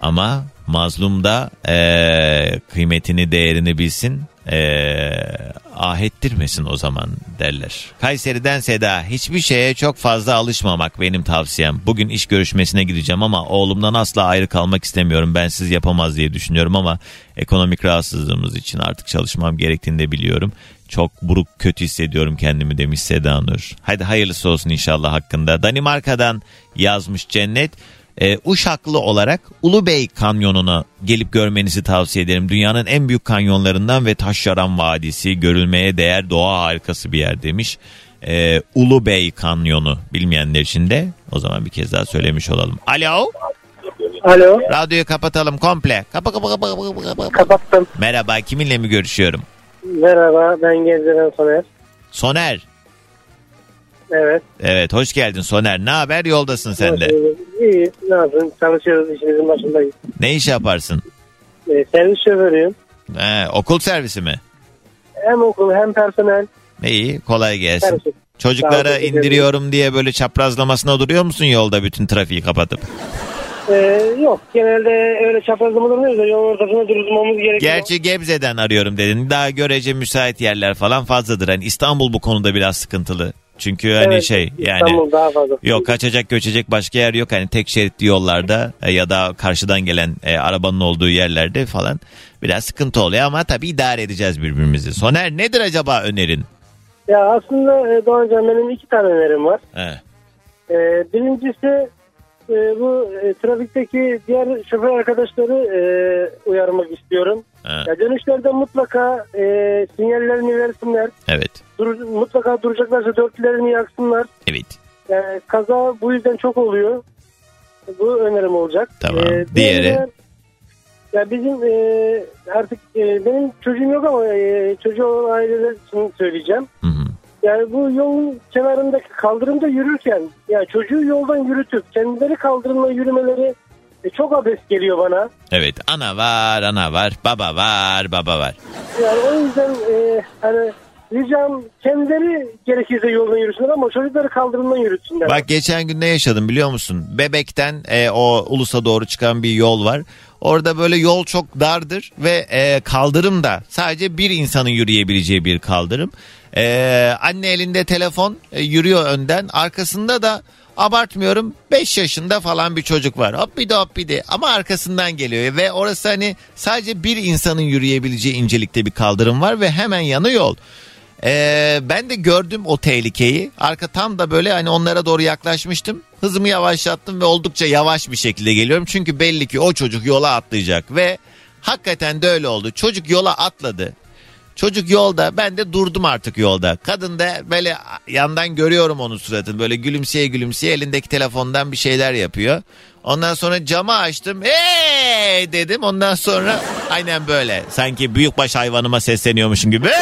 Ama mazlum da eee, kıymetini değerini bilsin Eee, ah ettirmesin o zaman derler. Kayseri'den Seda hiçbir şeye çok fazla alışmamak benim tavsiyem. Bugün iş görüşmesine gideceğim ama oğlumdan asla ayrı kalmak istemiyorum. Ben siz yapamaz diye düşünüyorum ama ekonomik rahatsızlığımız için artık çalışmam gerektiğini de biliyorum. Çok buruk kötü hissediyorum kendimi demiş Seda Nur. Hadi hayırlısı olsun inşallah hakkında. Danimarka'dan yazmış Cennet. Ee, Uşaklı olarak Ulubey Kanyonu'na gelip görmenizi tavsiye ederim. Dünyanın en büyük kanyonlarından ve Taşyaran Vadisi görülmeye değer doğa harikası bir yer demiş. Ee, Ulubey Kanyonu bilmeyenler için de o zaman bir kez daha söylemiş olalım. Alo Alo radyoyu kapatalım komple. Kapa kapa kapa kapa. kapa. kapattım. Merhaba kiminle mi görüşüyorum? Merhaba ben Gezdiren Soner. Soner. Evet. Evet hoş geldin Soner. Ne haber yoldasın sen de? İyi ne yapayım çalışıyoruz işimizin başındayız. Ne iş yaparsın? Ee, servis şoförüyüm. He, okul servisi mi? Hem okul hem personel. İyi kolay gelsin. Karışık. Çocuklara indiriyorum diye böyle çaprazlamasına duruyor musun yolda bütün trafiği kapatıp? Ee, yok genelde öyle çaprazlama durmuyoruz da yol ortasında durmamız gerekiyor. Gerçi Gebze'den arıyorum dedin. Daha görece müsait yerler falan fazladır. Hani İstanbul bu konuda biraz sıkıntılı. Çünkü hani Evet, şey yani İstanbul daha fazla. yok kaçacak göçecek başka yer yok. Hani tek şeritli yollarda e, ya da karşıdan gelen e, arabanın olduğu yerlerde falan biraz sıkıntı oluyor ama tabii idare edeceğiz birbirimizi. Soner nedir acaba önerin? Ya aslında e, Doğancan benim iki tane önerim var. He. Ee, birincisi e, bu e, trafikteki diğer şoför arkadaşları e, uyarmak istiyorum. he. Ya dönüşlerde mutlaka e, sinyallerini versinler. Evet. Dur, mutlaka duracaklarsa dörtlülerini yaksınlar. Evet. Yani kaza bu yüzden çok oluyor. Bu önerim olacak. Tamam. Ee, Diğeri? Ya bizim e, artık e, benim çocuğum yok ama e, çocuğu olan aileler için söyleyeceğim. Hı hı. Yani bu yolun kenarındaki kaldırımda yürürken ya çocuğu yoldan yürütüp kendileri kaldırımla yürümeleri e, çok abes geliyor bana. Evet ana var ana var baba var baba var. Yani o yüzden e, hani ricam kendileri gerekirse yoldan yürüsünler ama çocukları kaldırımdan yürütsünler. Bak geçen gün ne yaşadım biliyor musun? Bebekten e, o ulusa doğru çıkan bir yol var. Orada böyle yol çok dardır ve e, kaldırım da sadece bir insanın yürüyebileceği bir kaldırım. E, anne elinde telefon e, yürüyor önden arkasında da abartmıyorum 5 yaşında falan bir çocuk var. Hop bir de hop bir de ama arkasından geliyor ve orası hani sadece bir insanın yürüyebileceği incelikte bir kaldırım var ve hemen yanı yol. Ee, ben de gördüm o tehlikeyi. Arka tam da böyle hani onlara doğru yaklaşmıştım. Hızımı yavaşlattım ve oldukça yavaş bir şekilde geliyorum. Çünkü belli ki o çocuk yola atlayacak ve hakikaten de öyle oldu. Çocuk yola atladı. Çocuk yolda ben de durdum artık yolda. Kadın da böyle yandan görüyorum onun suratını böyle gülümseye gülümseye elindeki telefondan bir şeyler yapıyor. Ondan sonra camı açtım. Hey dedim. Ondan sonra aynen böyle. Sanki büyükbaş hayvanıma sesleniyormuşum gibi.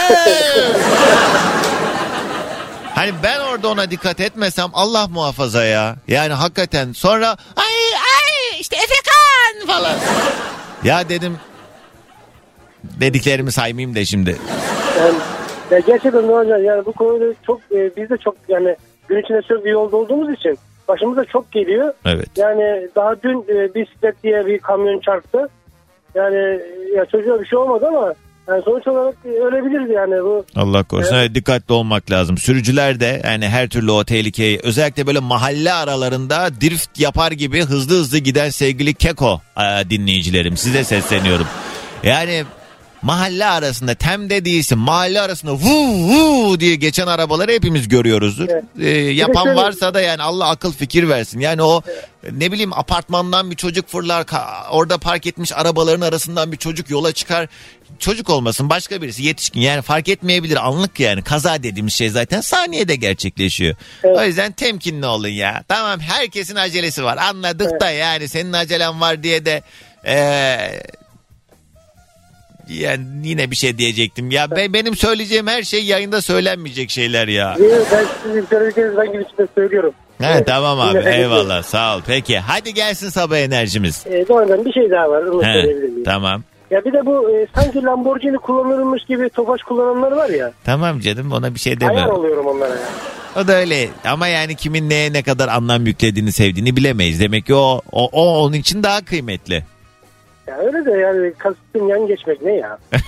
Hani ben orada ona dikkat etmesem Allah muhafaza ya. Yani hakikaten sonra ay ay işte Efekan falan. Ya dedim dediklerimi saymayayım da şimdi. Yani, ya gerçekten ne olacak yani bu konuda çok e, biz de çok yani gün içinde sürekli yolda olduğumuz için başımıza çok geliyor. Evet. Yani daha dün e, bisiklet diye bir kamyon çarptı. Yani ya çocuğa bir şey olmadı ama yani sonuç olarak e, ölebilirdi yani bu. Allah korusun. Evet, dikkatli olmak lazım. Sürücüler de yani her türlü o tehlikeyi özellikle böyle mahalle aralarında drift yapar gibi hızlı hızlı giden sevgili Keko e, dinleyicilerim size sesleniyorum. Yani mahalle arasında temde değilsin mahalle arasında vu vu diye geçen arabaları hepimiz görüyoruzdur. Evet. E, yapan şöyle- varsa da yani Allah akıl fikir versin. Yani o ne bileyim apartmandan bir çocuk fırlar orada park etmiş arabaların arasından bir çocuk yola çıkar. Çocuk olmasın başka birisi yetişkin yani fark etmeyebilir anlık yani kaza dediğimiz şey zaten saniyede gerçekleşiyor. Evet. O yüzden temkinli olun ya. Tamam herkesin acelesi var anladık da yani senin acelen var diye de eee, yani yine bir şey diyecektim ya be- benim söyleyeceğim her şey yayında söylenmeyecek şeyler ya. Ben sizin söylediklerinizden gibi içinde söylüyorum. Evet, tamam abi yine- eyvallah sağ ol peki hadi gelsin sabah enerjimiz. E, doğrudan bir şey daha var onu He, söyleyebilir miyim? tamam. Ya bir de bu e, sanki Lamborghini kullanılmış gibi Tofaş kullananlar var ya. Tamam canım ona bir şey Hayal deme. oluyorum onlara ya. O da öyle ama yani kimin neye ne kadar anlam yüklediğini sevdiğini bilemeyiz. Demek ki o, o, o onun için daha kıymetli. Ya öyle de yani kasıtın yan geçmek ne ya?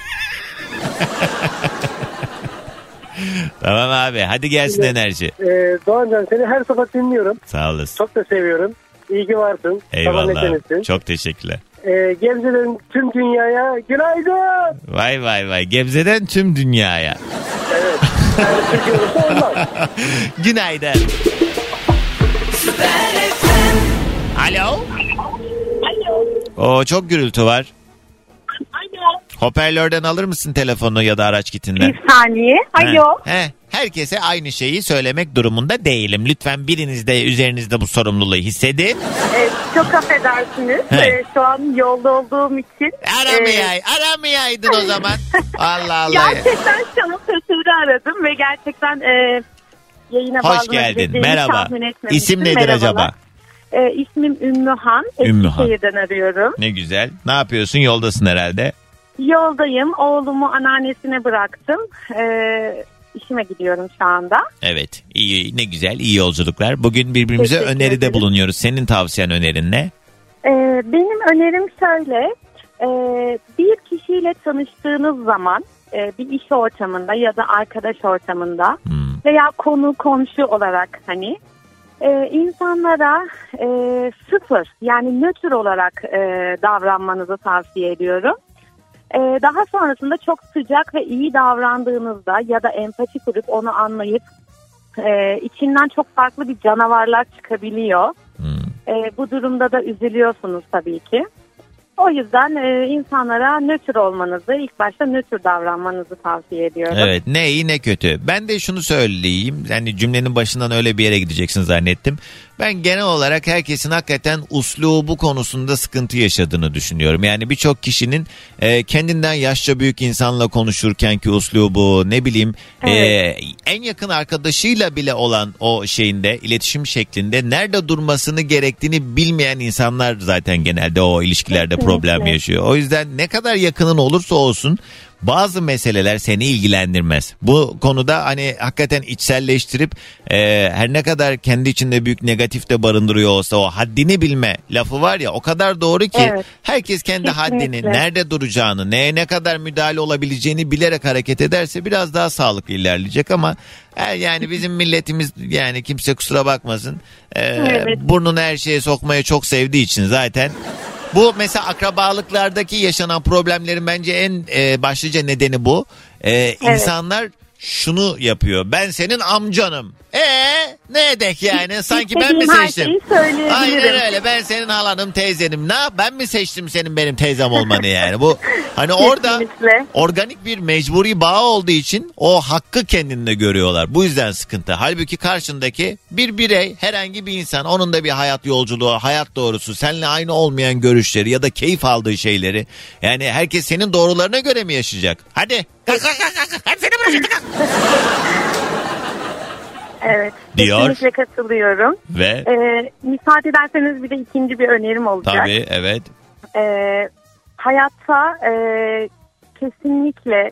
Tamam abi hadi gelsin enerji. Ee, Doğancan seni her sabah dinliyorum. Sağ olasın. Çok da seviyorum. İyi ki varsın. Eyvallah. Çok teşekkürler. Ee, Gebze'den tüm dünyaya günaydın. Vay vay vay. Gebze'den tüm dünyaya. Evet. Yani Türkiye olursa olmaz. Günaydın. Alo. Oo çok gürültü var. Hoparlörden alır mısın telefonu ya da araç kitinden? Bir saniye. Alo. He, he. Herkese aynı şeyi söylemek durumunda değilim. Lütfen biriniz de üzerinizde bu sorumluluğu hissedin. Ee, çok affedersiniz. He. Ee, şu an yolda olduğum için. Aramayay, aramayaydın o zaman. Allah Allah. Gerçekten eseri aradım ve gerçekten e, yayına Hoş bağlanabileceğimi geldin. Merhaba. tahmin etmemiştim. İsim nedir Merhabalar. acaba? E, ismim Ümmühan. Ümmühan. Eskişehir'den arıyorum. Ne güzel. Ne yapıyorsun? Yoldasın herhalde. Yoldayım. Oğlumu anneannesine bıraktım. E, işime gidiyorum şu anda. Evet. İyi, ne güzel. iyi yolculuklar. Bugün birbirimize Teşekkür öneride ederim. bulunuyoruz. Senin tavsiyen önerin ne? E, benim önerim şöyle. E, bir kişiyle tanıştığınız zaman e, bir iş ortamında ya da arkadaş ortamında Hmm. veya konu komşu olarak hani e, insanlara e, sıfır yani nötr olarak e, davranmanızı tavsiye ediyorum. E, daha sonrasında çok sıcak ve iyi davrandığınızda ya da empati kurup onu anlayıp e, içinden çok farklı bir canavarlar çıkabiliyor. Hmm. E, bu durumda da üzülüyorsunuz tabii ki. O yüzden e, insanlara nötr olmanızı, ilk başta nötr davranmanızı tavsiye ediyorum. Evet ne iyi ne kötü. Ben de şunu söyleyeyim. Yani cümlenin başından öyle bir yere gideceksin zannettim. Ben genel olarak herkesin hakikaten uslubu konusunda sıkıntı yaşadığını düşünüyorum. Yani birçok kişinin e, kendinden yaşça büyük insanla konuşurken ki uslubu ne bileyim e, en yakın arkadaşıyla bile olan o şeyinde iletişim şeklinde nerede durmasını gerektiğini bilmeyen insanlar zaten genelde o ilişkilerde Kesinlikle. problem yaşıyor. O yüzden ne kadar yakının olursa olsun bazı meseleler seni ilgilendirmez. Bu konuda hani hakikaten içselleştirip e, her ne kadar kendi içinde büyük negatif de barındırıyor olsa o haddini bilme lafı var ya o kadar doğru ki Evet. herkes kendi Kesinlikle. haddini nerede duracağını neye ne kadar müdahale olabileceğini bilerek hareket ederse biraz daha sağlıklı ilerleyecek ama e, yani bizim milletimiz yani kimse kusura bakmasın e, Evet. burnunu her şeye sokmaya çok sevdiği için zaten bu mesela akrabalıklardaki yaşanan problemlerin bence en e, başlıca nedeni bu. E, İnsanlar şunu yapıyor. Ben senin amcanım. E ne edek yani? Sanki ben mi seçtim? Aynen öyle. Ben senin halanım, teyzenim. Ne yap? Ben mi seçtim senin benim teyzem olmanı yani? Bu hani orada Kesinlikle. organik bir mecburi bağ olduğu için o hakkı kendinde görüyorlar. Bu yüzden sıkıntı. Halbuki karşındaki bir birey, herhangi bir insan, onun da bir hayat yolculuğu, hayat doğrusu, seninle aynı olmayan görüşleri ya da keyif aldığı şeyleri. Yani herkes senin doğrularına göre mi yaşayacak? Hadi. Kalk kalk kalk. kalk. Hadi seni bırakacak. Evet. Diyor. Kesinlikle katılıyorum. Ve Ee, müsaade ederseniz bir de ikinci bir önerim olacak. tabii evet. Ee, hayatta e, kesinlikle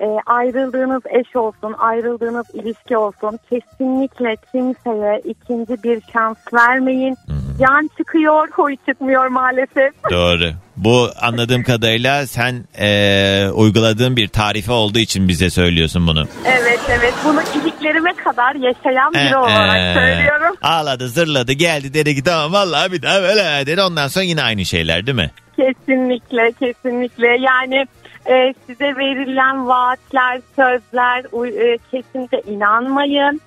e, ayrıldığınız eş olsun, ayrıldığınız ilişki olsun kesinlikle kimseye ikinci bir şans vermeyin. Can çıkıyor, huy çıkmıyor maalesef. Doğru. Bu anladığım kadarıyla sen eee, uyguladığın bir tarife olduğu için bize söylüyorsun bunu. evet evet bunu iliklerime kadar yaşayan biri Ee, olarak söylüyorum. Ağladı zırladı geldi dedi ki tamam vallahi bir daha böyle dedi. Ondan sonra yine aynı şeyler değil mi? Kesinlikle kesinlikle yani e, size verilen vaatler, sözler e, kesinlikle inanmayın.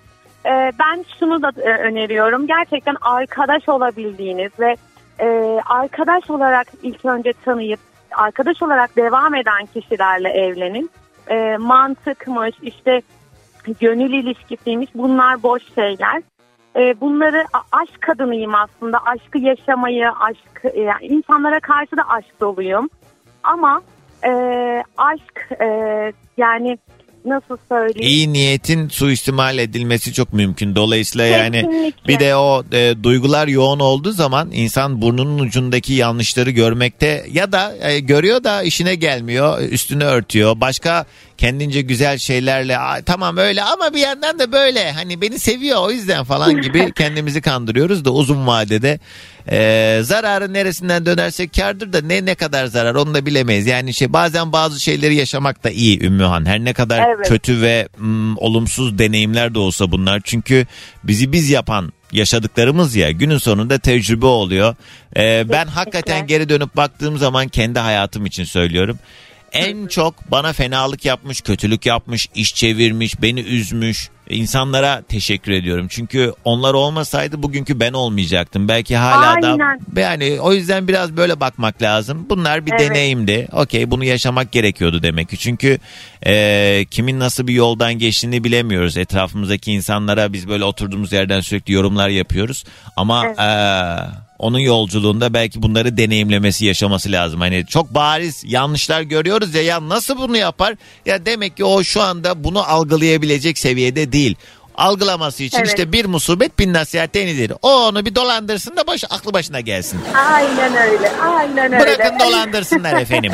E, ben şunu da e, öneriyorum gerçekten arkadaş olabildiğiniz ve e, arkadaş olarak ilk önce tanıyıp arkadaş olarak devam eden kişilerle evlenin. E, mantıkmış işte gönül ilişkisiymiş bunlar boş şeyler. Bunları aşk kadınıyım aslında. Aşkı yaşamayı, aşk yani insanlara karşı da aşk doluyum. Ama aşk yani nasıl söyleyeyim? İyi niyetin suistimal edilmesi çok mümkün. Dolayısıyla yani Kesinlikle. bir de o e, duygular yoğun olduğu zaman insan burnunun ucundaki yanlışları görmekte ya da e, görüyor da işine gelmiyor, üstünü örtüyor. Başka kendince güzel şeylerle "Aa, tamam öyle ama bir yandan da böyle hani beni seviyor o yüzden falan gibi kendimizi kandırıyoruz da uzun vadede e, zararın neresinden dönersek kardır da ne ne kadar zarar onu da bilemeyiz. Yani şey bazen bazı şeyleri yaşamak da iyi Ümmühan. Her ne kadar Evet. kötü ve mm, olumsuz deneyimler de olsa bunlar. Çünkü bizi biz yapan yaşadıklarımız ya günün sonunda tecrübe oluyor. Ee, ben hakikaten geri dönüp baktığım zaman kendi hayatım için söylüyorum. En çok bana fenalık yapmış, kötülük yapmış, iş çevirmiş, beni üzmüş insanlara teşekkür ediyorum. Çünkü onlar olmasaydı bugünkü ben olmayacaktım. Belki hala da yani o yüzden biraz böyle bakmak lazım. Bunlar bir Evet. deneyimdi. Okey bunu yaşamak gerekiyordu demek ki. Çünkü e, kimin nasıl bir yoldan geçtiğini bilemiyoruz. Etrafımızdaki insanlara biz böyle oturduğumuz yerden sürekli yorumlar yapıyoruz. Ama Evet. e, onun yolculuğunda belki bunları deneyimlemesi, yaşaması lazım. Hani çok bariz yanlışlar görüyoruz ya ya nasıl bunu yapar? Ya demek ki o şu anda bunu algılayabilecek seviyede değil. Algılaması için Evet. işte bir musibet bin nasihat yenidir. O onu bir dolandırsın da baş, aklı başına gelsin. Aynen öyle. Aynen öyle. Bırakın dolandırsınlar efendim.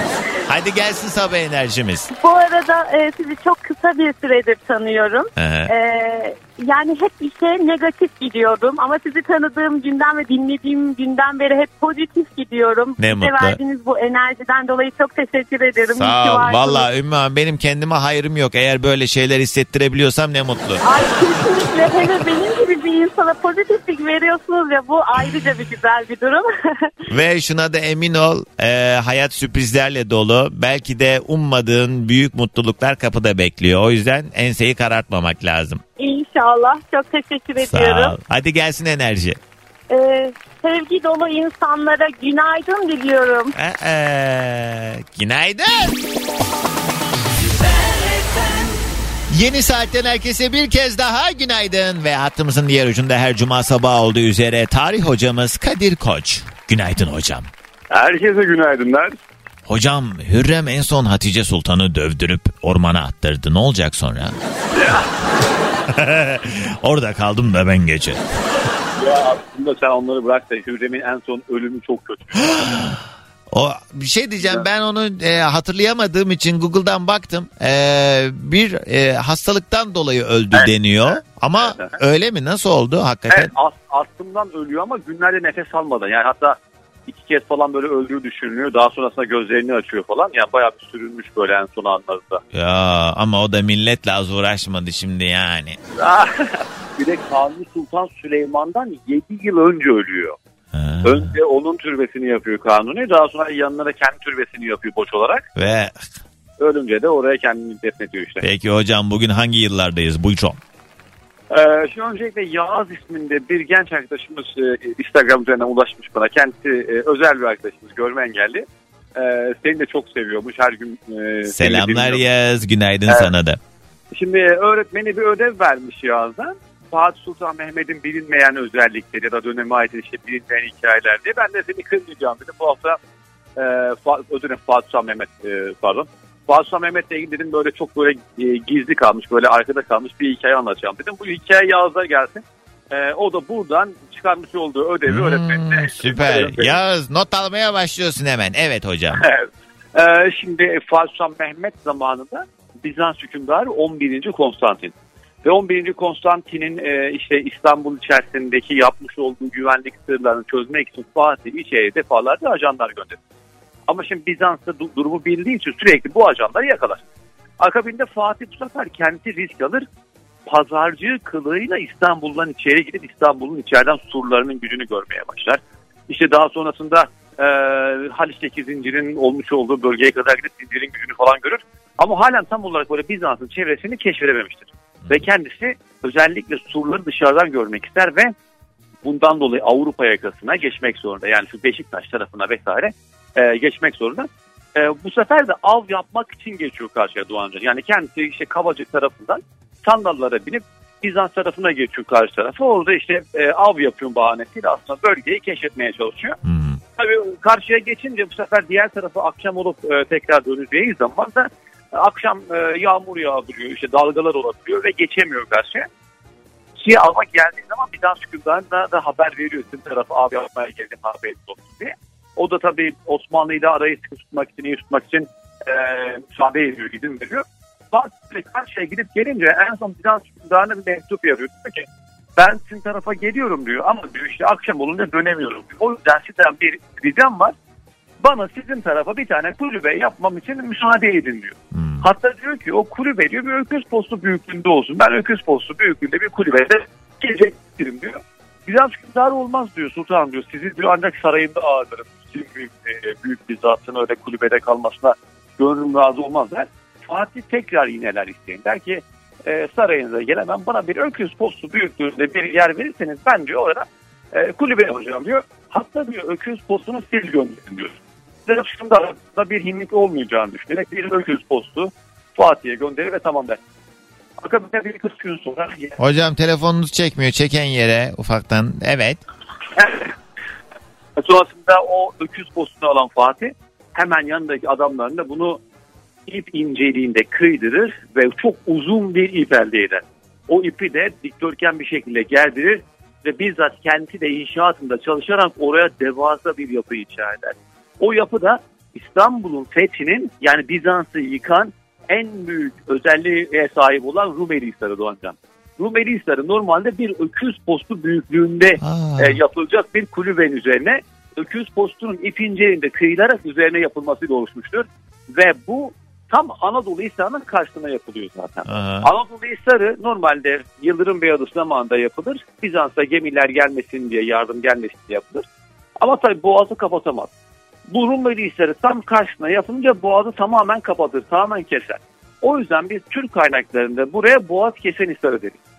Hadi gelsin sabah enerjimiz. Bu arada e, sizi çok kısa bir süredir tanıyorum. Hı hı. E, yani hep işe negatif gidiyordum ama sizi tanıdığım günden ve dinlediğim günden beri hep pozitif gidiyorum. Ne Bize mutlu. verdiğiniz bu enerjiden dolayı çok teşekkür ederim. Sağ ol. Valla Ümmü Hanım, benim kendime hayrım yok. Eğer böyle şeyler hissettirebiliyorsam ne mutlu. Ay kesinlikle hele benim bir insana pozitiflik veriyorsunuz ya bu ayrıca bir güzel bir durum. Ve şuna da emin ol e, hayat sürprizlerle dolu. Belki de ummadığın büyük mutluluklar kapıda bekliyor. O yüzden enseyi karartmamak lazım. İnşallah. Çok teşekkür Sağ ediyorum. ol. Hadi gelsin enerji. Ee, sevgi dolu insanlara günaydın diliyorum. Ee, günaydın. Yeni saatten herkese bir kez daha günaydın ve hattımızın diğer ucunda her cuma sabahı olduğu üzere tarih hocamız Kadir Koç. Günaydın hocam. Herkese günaydınlar. Hocam Hürrem en son Hatice Sultan'ı dövdürüp ormana attırdı. Ne olacak sonra? Orada kaldım da ben gece. Ya aslında sen onları bırak da Hürrem'in en son ölümü çok kötü. O bir şey diyeceğim ben onu e, hatırlayamadığım için Google'dan baktım. E, bir e, hastalıktan dolayı öldü deniyor. Ama Evet. öyle mi? Nasıl oldu hakikaten? Evet, as, astımdan ölüyor ama günlerde nefes almadan. Yani hatta iki kez falan böyle öldüğü düşünülüyor. Daha sonrasında gözlerini açıyor falan. Yani bayağı bir sürülmüş böyle en son anlarında. Ya ama o da milletle az uğraşmadı şimdi yani. bir de Kanuni Sultan Süleyman'dan 7 yıl önce ölüyor. Ha. Önce onun türbesini yapıyor Kanuni. Daha sonra yanına da kendi türbesini yapıyor boş olarak. Ve Ölünce de oraya kendini defnediyor işte. peki hocam bugün hangi yıllardayız? Buyurun. Ee, şimdi öncelikle Yağız isminde bir genç arkadaşımız e, Instagram üzerinden ulaşmış bana. Kendisi e, özel bir arkadaşımız görme engelli. Ee, seni de çok seviyormuş her gün. e, Selamlar. Yaz. Günaydın Evet. sana da. Şimdi öğretmeni bir ödev vermiş Yağız'dan. Fatih Sultan Mehmet'in bilinmeyen özellikleri ya da döneme ait işte bilinmeyen hikayeler diye. Ben de seni kırmayacağım dedim. Bu hafta e, Fa- özür dilerim Fatih Sultan Mehmet e, pardon. Fatih Sultan Mehmet'le ilgili dedim böyle çok böyle e, gizli kalmış böyle arkada kalmış bir hikaye anlatacağım dedim. Bu hikaye Yağız'a gelsin. E, o da buradan çıkarmış olduğu ödevi Hmm, öğretmenine. süper. Yaz not almaya başlıyorsun hemen. Evet hocam. Evet. Ee, şimdi Fatih Sultan Mehmet zamanında Bizans hükümdarı 11. Konstantin. Ve 11. Konstantin'in e, işte İstanbul içerisindeki yapmış olduğu güvenlik sırlarını çözmek için Fatih içeriye defalarca ajanlar gönderdi. Ama şimdi Bizans'ta du- durumu bildiği için sürekli bu ajanları yakalar. Akabinde Fatih bu sefer kendisi risk alır. Pazarcı kılığıyla İstanbul'dan içeri gidip İstanbul'un içeriden surlarının gücünü görmeye başlar. İşte daha sonrasında e, Haliç'teki zincirin olmuş olduğu bölgeye kadar gidip zincirin gücünü falan görür. Ama halen tam olarak böyle Bizans'ın çevresini keşfedememiştir. Ve kendisi özellikle surları dışarıdan görmek ister ve bundan dolayı Avrupa yakasına geçmek zorunda. Yani şu Beşiktaş tarafına vesaire e, geçmek zorunda. E, bu sefer de av yapmak için geçiyor karşıya Doğanca. Yani kendisi işte Kavacık tarafından sandallara binip Bizans tarafına geçiyor karşı tarafa. Orada işte e, av yapıyor bahanesiyle aslında bölgeyi keşfetmeye çalışıyor. Hmm. Tabii karşıya geçince bu sefer diğer tarafa akşam olup e, tekrar döneceği zaman da akşam e, yağmur yağdırıyor, işte dalgalar olabiliyor ve geçemiyor karşıya. Ki almak geldiği zaman Bizans hükümdarına da haber veriyor. Sizin tarafı av yapmaya geldim haberiniz olsun diye. O da tabii Osmanlı'yı da arayı sıkı tutmak için, iyi tutmak için e, müsaade ediyor, izin veriyor. Fatih karşıya gidip gelince en son Bizans hükümdarına bir mektup yazıyor. Diyor ki ben sizin tarafa geliyorum diyor ama diyor işte akşam olunca dönemiyorum diyor. O yüzden sizden bir ricam var. Bana sizin tarafa bir tane kulübe yapmam için müsaade edin diyor. Hatta diyor ki o kulübe diyor bir öküz postu büyüklüğünde olsun. Ben öküz postu büyüklüğünde bir kulübede gelecektirim diyor. Bizans hükümdarı olmaz diyor sultanım diyor. Sizi diyor ancak sarayında ağırlarım. Sizin büyük, e, büyük bir zatın öyle kulübede kalmasına gönlüm razı olmaz der. Fatih tekrar yineler isteyin. Der ki e, sarayınıza gelemem bana bir öküz postu büyüklüğünde bir yer verirseniz ben diyor orada e, kulübe yapacağım diyor. Hatta diyor öküz postunu siz gönderin diyor. Bizans hükümdarı da bir hinlik olmayacağını düşünerek bir öküz postu Fatih'e gönderir ve tamam der. Akabinde bir 40 gün sonra Hocam telefonunuz çekmiyor. Çeken yere ufaktan. Evet. Sonrasında o öküz postunu alan Fatih hemen yanındaki adamlarına bunu ip inceliğinde kıydırır ve çok uzun bir ip elde eder. O ipi de dikdörtgen bir şekilde gerdirir ve bizzat kendisi de inşaatında çalışarak oraya devasa bir yapı inşa eder. O yapı da İstanbul'un fethinin yani Bizans'ı yıkan en büyük özelliğe sahip olan Rumeli Hisarı Doğancan. Rumeli Hisarı normalde bir öküz postu büyüklüğünde Aa. e, yapılacak bir kulübenin üzerine öküz postunun ip inceğinde kıyılarak üzerine yapılmasıyla oluşmuştur. Ve bu tam Anadolu Hisarı'nın karşısına yapılıyor zaten. Aha. Anadolu Hisarı normalde Yıldırım Beyazıt zamanında yapılır. Bizans'a gemiler gelmesin diye yardım gelmesin diye yapılır. Ama tabii boğazı kapatamaz. Bu Rumeli Hisarı tam karşısına yapılınca boğazı tamamen kapatır, tamamen keser. O yüzden biz Türk kaynaklarında buraya boğaz kesen Hisarı deriz.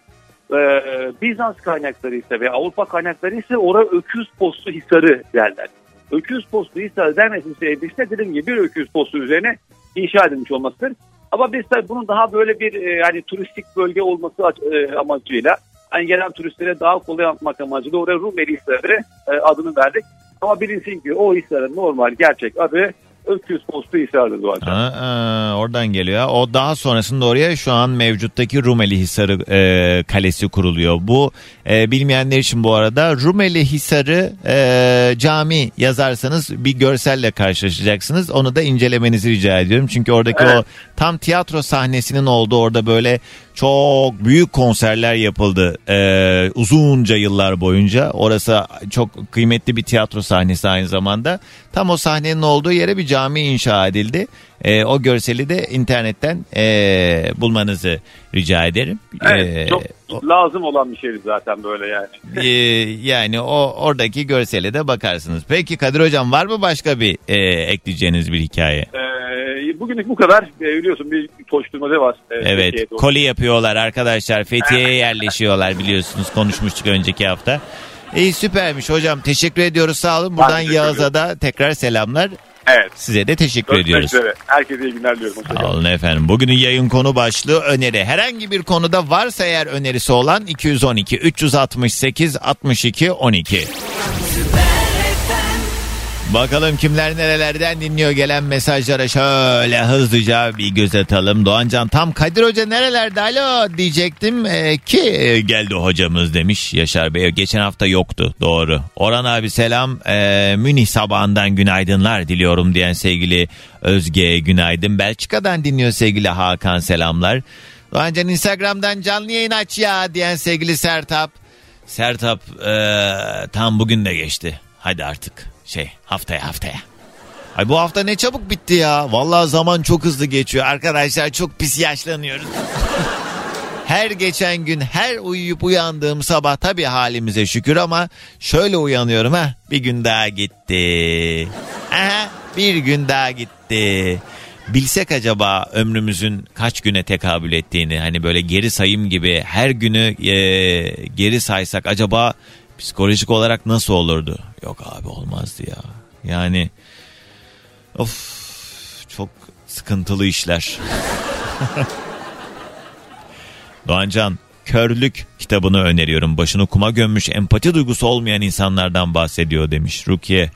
Ee, Bizans kaynakları ise ve Avrupa kaynakları ise oraya öküz postu Hisarı derler. Öküz postu Hisarı denmesinin sebebi işte dediğim gibi bir öküz postu üzerine inşa edilmiş olmasıdır. Ama biz tabii bunun daha böyle bir e, yani turistik bölge olması e, amacıyla hani gelen turistlere daha kolay anlatmak amacıyla oraya Rumeli Hisarı e, adını verdik. Ama bilinsin ki o Hisar'ın normal gerçek adı Öküz Postu Hisar'dır Doğan. Aa, oradan geliyor. O daha sonrasında oraya şu an mevcuttaki Rumeli Hisarı e, kalesi kuruluyor. Bu e, bilmeyenler için bu arada Rumeli Hisarı e, cami yazarsanız bir görselle karşılaşacaksınız. Onu da incelemenizi rica ediyorum. Çünkü oradaki o tam tiyatro sahnesinin olduğu orada böyle çok büyük konserler yapıldı e, uzunca yıllar boyunca. Orası çok kıymetli bir tiyatro sahnesi aynı zamanda. Tam o sahnenin olduğu yere bir cami inşa edildi. E, o görseli de internetten e, bulmanızı rica ederim. Evet, E, çok lazım olan bir şey zaten böyle yani. e, yani o oradaki görsele de bakarsınız. Peki Kadir Hocam var mı başka bir e, ekleyeceğiniz bir hikaye? Ee, bugünlük bu kadar. Ee, biliyorsun bir koşturmaca var. Ee, Evet koli yapıyorlar arkadaşlar Fethiye'ye yerleşiyorlar biliyorsunuz konuşmuştuk önceki hafta. İyi süpermiş hocam teşekkür ediyoruz sağ olun. Buradan Yağız'a da tekrar selamlar. Evet. Size de teşekkür Görüşmek ediyoruz. üzere. Herkese iyi günler diliyorum. Sağ olun efendim. Bugünün yayın konu başlığı öneri. Herhangi bir konuda varsa eğer önerisi olan 212 368 62 12. Bakalım kimler nerelerden dinliyor gelen mesajlara şöyle hızlıca bir göz atalım. Doğancan tam Kadir Hoca nerelerde alo diyecektim Ee, ki e, geldi hocamız demiş Yaşar Bey. Geçen hafta yoktu doğru. Orhan abi selam Ee, Münih sabahından günaydınlar diliyorum diyen sevgili Özge günaydın. Belçika'dan dinliyor sevgili Hakan selamlar. Doğancan Instagram'dan canlı yayın aç ya diyen sevgili Sertap. Sertap ee, tam bugün de geçti. Hadi artık şey haftaya haftaya. Ay bu hafta ne çabuk bitti ya. Vallahi zaman çok hızlı geçiyor. Arkadaşlar çok pis yaşlanıyoruz. her geçen gün her uyuyup uyandığım sabah tabii halimize şükür ama şöyle uyanıyorum ha bir gün daha gitti. Aha, bir gün daha gitti. Bilsek acaba ömrümüzün kaç güne tekabül ettiğini hani böyle geri sayım gibi her günü e, geri saysak acaba psikolojik olarak nasıl olurdu? Yok abi olmazdı ya. Yani of çok sıkıntılı işler. Doğancan Körlük kitabını öneriyorum. Başını kuma gömmüş empati duygusu olmayan insanlardan bahsediyor demiş Rukiye.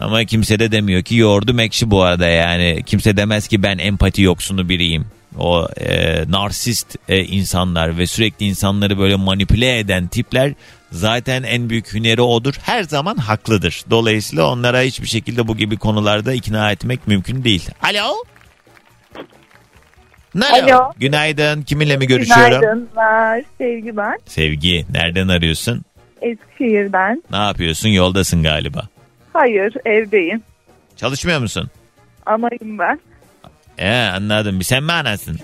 Ama kimse de demiyor ki yoğurdum ekşi bu arada yani. Kimse demez ki ben empati yoksunu biriyim. O e, narsist e, insanlar ve sürekli insanları böyle manipüle eden tipler zaten en büyük hüneri odur. Her zaman haklıdır. Dolayısıyla onlara hiçbir şekilde bu gibi konularda ikna etmek mümkün değil. Alo? Alo. Alo. Günaydın. Kiminle mi görüşüyorum? Günaydınlar. Sevgi ben. Sevgi. Nereden arıyorsun? Eskişehir'den. Ne yapıyorsun? Yoldasın galiba. Hayır evdeyim. Çalışmıyor musun? Anayım ben. Ee anladım. Sen mi anasın?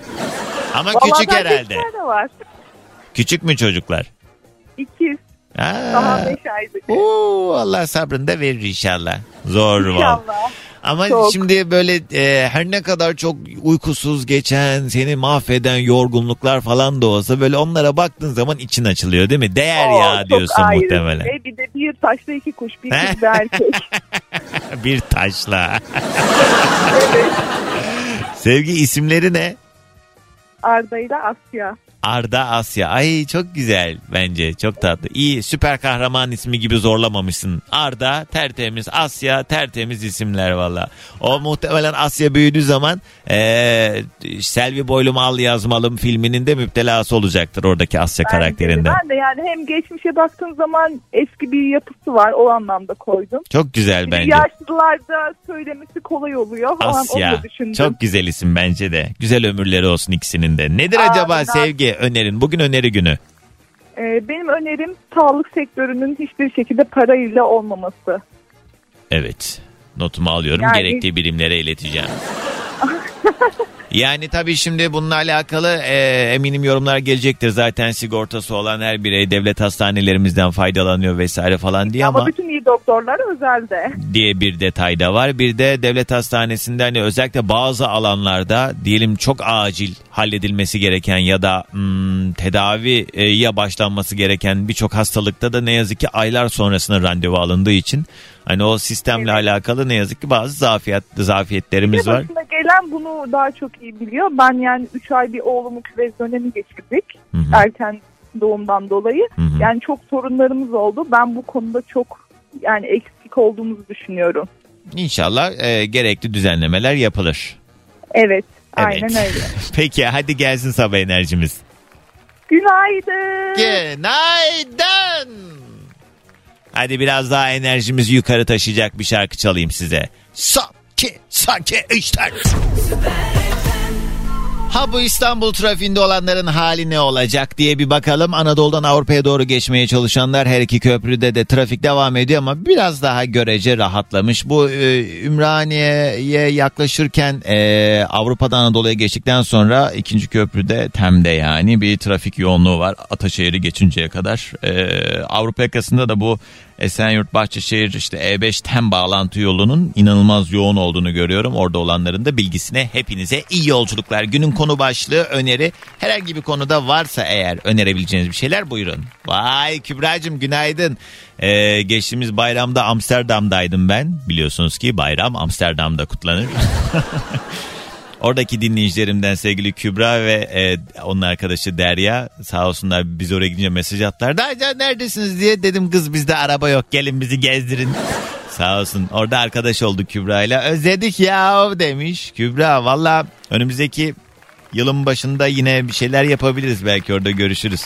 Ama Vallahi küçük herhalde. var. Küçük mü çocuklar? İkiz. Aa. Daha beş aylık. Oo, Allah sabrını da verir inşallah. Zor val. İnşallah. Ama Çok. şimdi böyle e, her ne kadar çok uykusuz geçen, seni mahveden yorgunluklar falan da olsa böyle onlara baktığın zaman için açılıyor değil mi? Değer Oo, ya diyorsun ayrı. muhtemelen. Ve bir de bir taşla iki kuş. Bir kız bir erkek. Bir taşla. Sevgi isimleri ne? Arda ile Asya. Arda Asya. Ay çok güzel bence. Çok tatlı. İyi süper kahraman ismi gibi zorlamamışsın. Arda tertemiz. Asya tertemiz isimler valla. O muhtemelen Asya büyüdüğü zaman eee Selvi Boylum Al Yazmalım filminin de müptelası olacaktır oradaki Asya Bence de. karakterinden. Ben de yani hem geçmişe baktığım zaman eski bir yapısı var. O anlamda koydum. Çok güzel de bence. Yaşlılarda söylemesi kolay oluyor Asya. Çok güzel isim bence de. Güzel ömürleri olsun ikisinin de. Nedir Aa, acaba ben- sevgi önerin? Bugün öneri günü. Ee, benim önerim sağlık sektörünün hiçbir şekilde parayla olmaması. Evet. Notumu alıyorum. Yani- Gerektiği birimlere ileteceğim. yani tabii şimdi bununla alakalı e, eminim yorumlar gelecektir. Zaten sigortası olan her birey devlet hastanelerimizden faydalanıyor vesaire falan diye Ama, ama, bütün iyi doktorlar özelde. diye bir detay da var. Bir de devlet hastanesinde hani özellikle bazı alanlarda diyelim çok acil halledilmesi gereken ya da hmm, tedaviye başlanması gereken birçok hastalıkta da ne yazık ki aylar sonrasına randevu alındığı için hani o sistemle alakalı ne yazık ki bazı zafiyet zafiyetlerimiz var. başına gelen bunu daha çok iyi biliyor. Ben yani 3 ay bir oğlumu küvez dönemi geçirdik. Hı hı. Erken doğumdan dolayı. Hı hı. Yani çok sorunlarımız oldu. Ben bu konuda çok yani eksik olduğumuzu düşünüyorum. İnşallah e, gerekli düzenlemeler yapılır. Evet, Evet. aynen öyle. Peki hadi gelsin sabah enerjimiz. Günaydın. Günaydın. Hadi biraz daha enerjimizi yukarı taşıyacak bir şarkı çalayım size. Sanki, sanki işte. Ha bu İstanbul trafiğinde olanların hali ne olacak diye bir bakalım. Anadolu'dan Avrupa'ya doğru geçmeye çalışanlar her iki köprüde de trafik devam ediyor ama biraz daha görece rahatlamış. Bu e, Ümraniye'ye yaklaşırken e, Avrupa'dan Anadolu'ya geçtikten sonra ikinci köprüde Tem'de yani bir trafik yoğunluğu var. Ataşehir'i geçinceye kadar. E, Avrupa yakasında da bu Esenyurt Bahçeşehir işte E5 Tem bağlantı yolunun inanılmaz yoğun olduğunu görüyorum. Orada olanların da bilgisine hepinize iyi yolculuklar. Günün konu başlığı öneri. Herhangi bir konuda varsa eğer önerebileceğiniz bir şeyler buyurun. Vay Kübra'cığım günaydın. Ee, geçtiğimiz bayramda Amsterdam'daydım ben. Biliyorsunuz ki bayram Amsterdam'da kutlanır. Oradaki dinleyicilerimden sevgili Kübra ve e, onun arkadaşı Derya sağ olsunlar biz oraya gidince mesaj attılar. Derya neredesiniz diye dedim kız bizde araba yok gelin bizi gezdirin. sağ olsun orada arkadaş olduk Kübra ile özledik ya demiş Kübra valla önümüzdeki yılın başında yine bir şeyler yapabiliriz belki orada görüşürüz.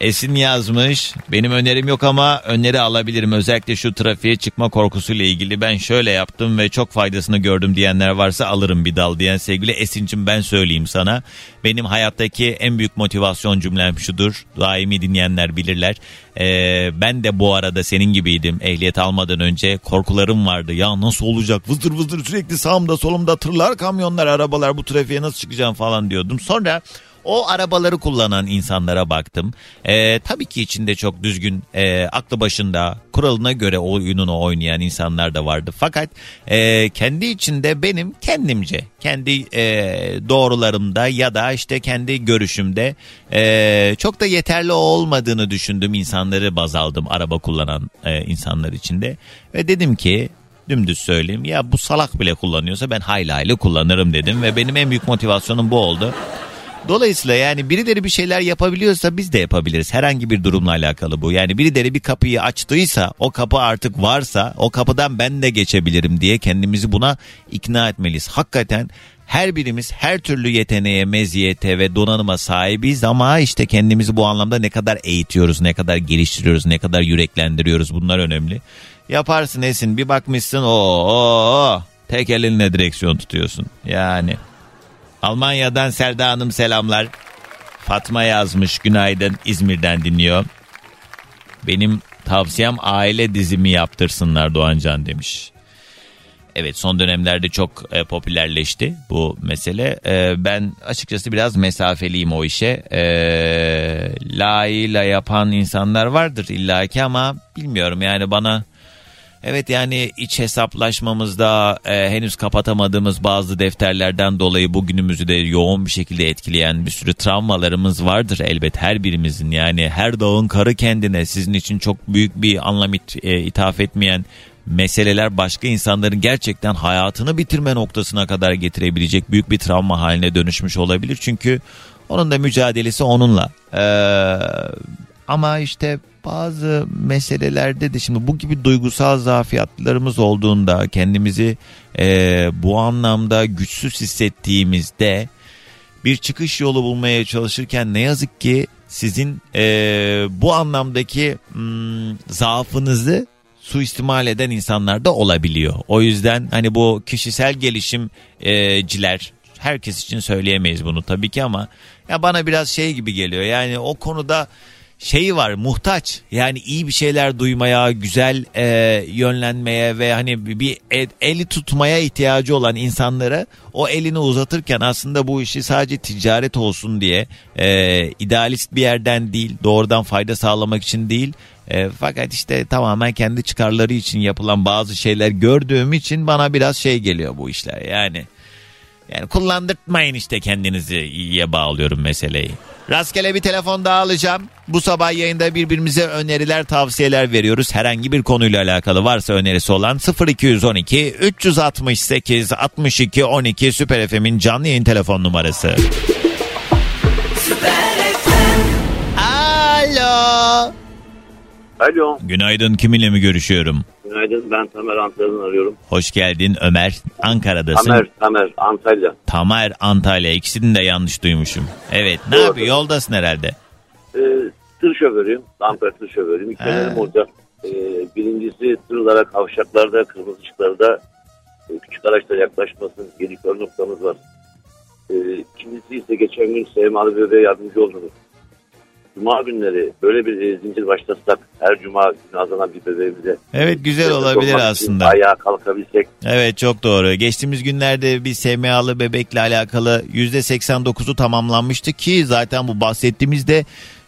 Esin yazmış. Benim önerim yok ama öneri alabilirim. Özellikle şu trafiğe çıkma korkusuyla ilgili ben şöyle yaptım ve çok faydasını gördüm diyenler varsa alırım bir dal diyen sevgili Esin'cim ben söyleyeyim sana. Benim hayattaki en büyük motivasyon cümlem şudur. Daimi dinleyenler bilirler. Ee, ben de bu arada senin gibiydim. Ehliyet almadan önce korkularım vardı. Ya nasıl olacak? Vızır vızır sürekli sağımda solumda tırlar, kamyonlar, arabalar bu trafiğe nasıl çıkacağım falan diyordum. Sonra o arabaları kullanan insanlara baktım. Ee, tabii ki içinde çok düzgün, e, aklı başında, kuralına göre oyununu oynayan insanlar da vardı. Fakat e, kendi içinde benim kendimce, kendi e, doğrularımda ya da işte kendi görüşümde e, çok da yeterli olmadığını düşündüm insanları baz aldım araba kullanan e, insanlar içinde. Ve dedim ki dümdüz söyleyeyim ya bu salak bile kullanıyorsa ben hayli hayli kullanırım dedim ve benim en büyük motivasyonum bu oldu. Dolayısıyla yani birileri bir şeyler yapabiliyorsa biz de yapabiliriz. Herhangi bir durumla alakalı bu. Yani birileri bir kapıyı açtıysa o kapı artık varsa o kapıdan ben de geçebilirim diye kendimizi buna ikna etmeliyiz. Hakikaten her birimiz her türlü yeteneğe, meziyete ve donanıma sahibiz ama işte kendimizi bu anlamda ne kadar eğitiyoruz, ne kadar geliştiriyoruz, ne kadar yüreklendiriyoruz bunlar önemli. Yaparsın Esin bir bakmışsın o tek elinle direksiyon tutuyorsun yani. Almanya'dan Selda Hanım selamlar. Fatma yazmış günaydın İzmir'den dinliyor. Benim tavsiyem aile dizimi yaptırsınlar Doğancan demiş. Evet son dönemlerde çok e, popülerleşti bu mesele. E, ben açıkçası biraz mesafeliyim o işe. E, layığıyla yapan insanlar vardır illaki ama bilmiyorum yani bana... Evet yani iç hesaplaşmamızda e, henüz kapatamadığımız bazı defterlerden dolayı bugünümüzü de yoğun bir şekilde etkileyen bir sürü travmalarımız vardır elbet her birimizin. Yani her dağın karı kendine sizin için çok büyük bir anlam it, e, ithaf etmeyen meseleler başka insanların gerçekten hayatını bitirme noktasına kadar getirebilecek büyük bir travma haline dönüşmüş olabilir. Çünkü onun da mücadelesi onunla. Ee, ama işte bazı meselelerde de şimdi bu gibi duygusal zafiyatlarımız olduğunda kendimizi e, bu anlamda güçsüz hissettiğimizde bir çıkış yolu bulmaya çalışırken ne yazık ki sizin e, bu anlamdaki hmm, zaafınızı suistimal eden insanlar da olabiliyor. O yüzden hani bu kişisel gelişimciler herkes için söyleyemeyiz bunu tabii ki ama ya bana biraz şey gibi geliyor. Yani o konuda şeyi var muhtaç yani iyi bir şeyler duymaya güzel e, yönlenmeye ve hani bir el, eli tutmaya ihtiyacı olan insanlara o elini uzatırken aslında bu işi sadece ticaret olsun diye e, idealist bir yerden değil doğrudan fayda sağlamak için değil e, fakat işte tamamen kendi çıkarları için yapılan bazı şeyler gördüğüm için bana biraz şey geliyor bu işler yani. Yani kullandırtmayın işte kendinizi iyiye bağlıyorum meseleyi. Rastgele bir telefon daha alacağım. Bu sabah yayında birbirimize öneriler, tavsiyeler veriyoruz. Herhangi bir konuyla alakalı varsa önerisi olan 0212 368 62 12 Süper FM'in canlı yayın telefon numarası. Alo. Alo. Günaydın kiminle mi görüşüyorum? Günaydın ben Tamer Antalya'dan arıyorum. Hoş geldin Ömer. Ankara'dasın. Tamer, Tamer Antalya. Tamer Antalya. İkisini de yanlış duymuşum. Evet ne Doğru. yapıyor? Yoldasın herhalde. Ee, tır şoförüyüm. Ankara tır şoförüyüm. İki önerim olacak. Ee, birincisi tırlara, kavşaklarda, kırmızı ışıklarda e, küçük araçlar yaklaşmasın. Geri kör noktamız var. Ee, ikincisi ise geçen gün Seymalı bebeğe yardımcı oldunuz. Cuma günleri böyle bir e, zincir başlatsak her cuma günü azanan bir bebeğimize. Evet güzel olabilir aslında. Ayağa kalkabilsek. Evet çok doğru. Geçtiğimiz günlerde bir SMA'lı bebekle alakalı %89'u tamamlanmıştı ki zaten bu bahsettiğimizde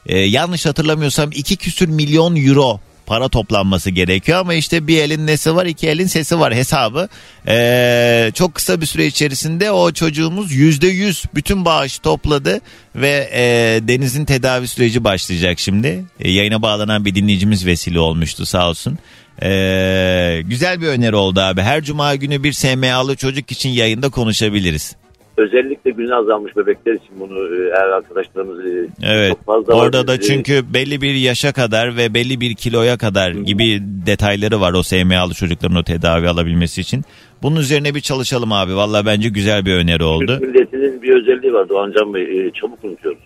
e, yanlış hatırlamıyorsam 2 küsür milyon euro para toplanması gerekiyor ama işte bir elin nesi var iki elin sesi var hesabı. E, çok kısa bir süre içerisinde o çocuğumuz %100 bütün bağışı topladı ve e, Deniz'in tedavi süreci başlayacak şimdi. E, yayına bağlanan bir dinleyicimiz vesile olmuştu sağ olsun. Ee, güzel bir öneri oldu abi. Her cuma günü bir SMA'lı çocuk için yayında konuşabiliriz. Özellikle günü azalmış bebekler için bunu e, eğer arkadaşlarımız e, Evet. çok fazla Orada var. da E, çünkü belli bir yaşa kadar ve belli bir kiloya kadar gibi detayları var o SMA'lı çocukların o tedavi alabilmesi için. Bunun üzerine bir çalışalım abi. Valla bence güzel bir öneri oldu. Türk milletinin bir özelliği var Doğancan Bey. çabuk unutuyoruz.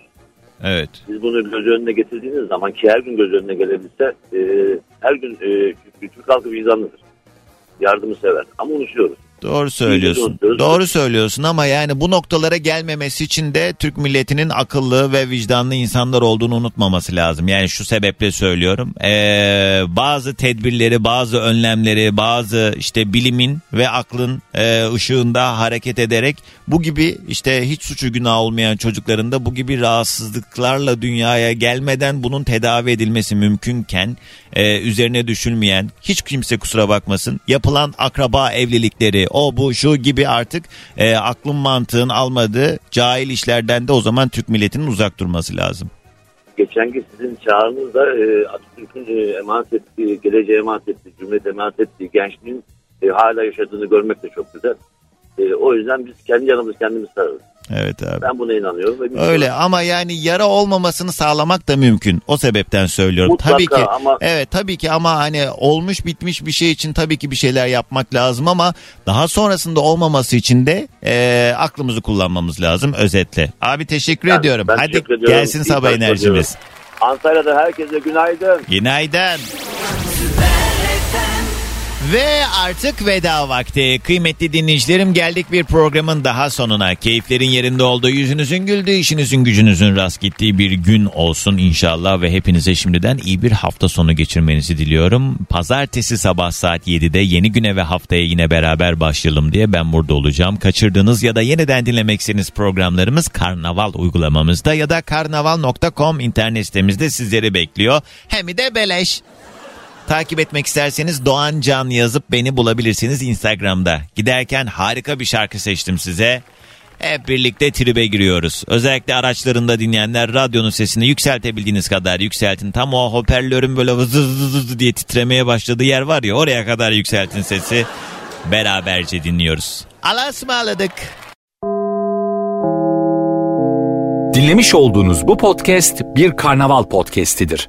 Evet. Biz bunu göz önüne getirdiğiniz zaman ki her gün göz önüne gelebilse e, her gün e, Türk halkı vicdanlıdır. Yardımı sever ama unutuyoruz. Doğru söylüyorsun. Doğru söylüyorsun ama yani bu noktalara gelmemesi için de Türk milletinin akıllı ve vicdanlı insanlar olduğunu unutmaması lazım. Yani şu sebeple söylüyorum. Ee, bazı tedbirleri, bazı önlemleri, bazı işte bilimin ve aklın e, ışığında hareket ederek bu gibi işte hiç suçu günah olmayan çocukların da bu gibi rahatsızlıklarla dünyaya gelmeden bunun tedavi edilmesi mümkünken e, üzerine düşünmeyen hiç kimse kusura bakmasın yapılan akraba evlilikleri o bu şu gibi artık e, aklın mantığın almadığı cahil işlerden de o zaman Türk milletinin uzak durması lazım. Geçenki sizin çağrınızda e, Atatürk'ün e, emanet ettiği, geleceğe emanet ettiği, cumhuriyete emanet ettiği gençliğin e, hala yaşadığını görmek de çok güzel. E, o yüzden biz kendi yanımızı kendimiz sararız. Evet abi. Ben buna inanıyorum. Ve Öyle ama yani yara olmamasını sağlamak da mümkün. O sebepten söylüyorum. Mutlaka tabii ki ama- evet tabii ki ama hani olmuş bitmiş bir şey için tabii ki bir şeyler yapmak lazım ama daha sonrasında olmaması için de e, aklımızı kullanmamız lazım özetle. Abi teşekkür Ben- ediyorum. ben Hadi teşekkür ediyorum. gelsin İyi sabah enerjimiz. Antalya'da herkese günaydın. Günaydın. Ve artık veda vakti. Kıymetli dinleyicilerim geldik bir programın daha sonuna. Keyiflerin yerinde olduğu, yüzünüzün güldüğü, işinizin gücünüzün rast gittiği bir gün olsun inşallah. Ve hepinize şimdiden iyi bir hafta sonu geçirmenizi diliyorum. Pazartesi sabah saat 7'de yeni güne ve haftaya yine beraber başlayalım diye ben burada olacağım. Kaçırdığınız ya da yeniden dinlemek istediğiniz programlarımız Karnaval uygulamamızda ya da karnaval.com internet sitemizde sizleri bekliyor. Hem de beleş. Takip etmek isterseniz Doğan Can yazıp beni bulabilirsiniz Instagram'da. Giderken harika bir şarkı seçtim size. Hep birlikte tribe giriyoruz. Özellikle araçlarında dinleyenler radyonun sesini yükseltebildiğiniz kadar yükseltin. Tam o hoparlörün böyle vız vız vız diye titremeye başladığı yer var ya oraya kadar yükseltin sesi. Beraberce dinliyoruz. Allah'a ısmarladık. Dinlemiş olduğunuz bu podcast bir karnaval podcastidir.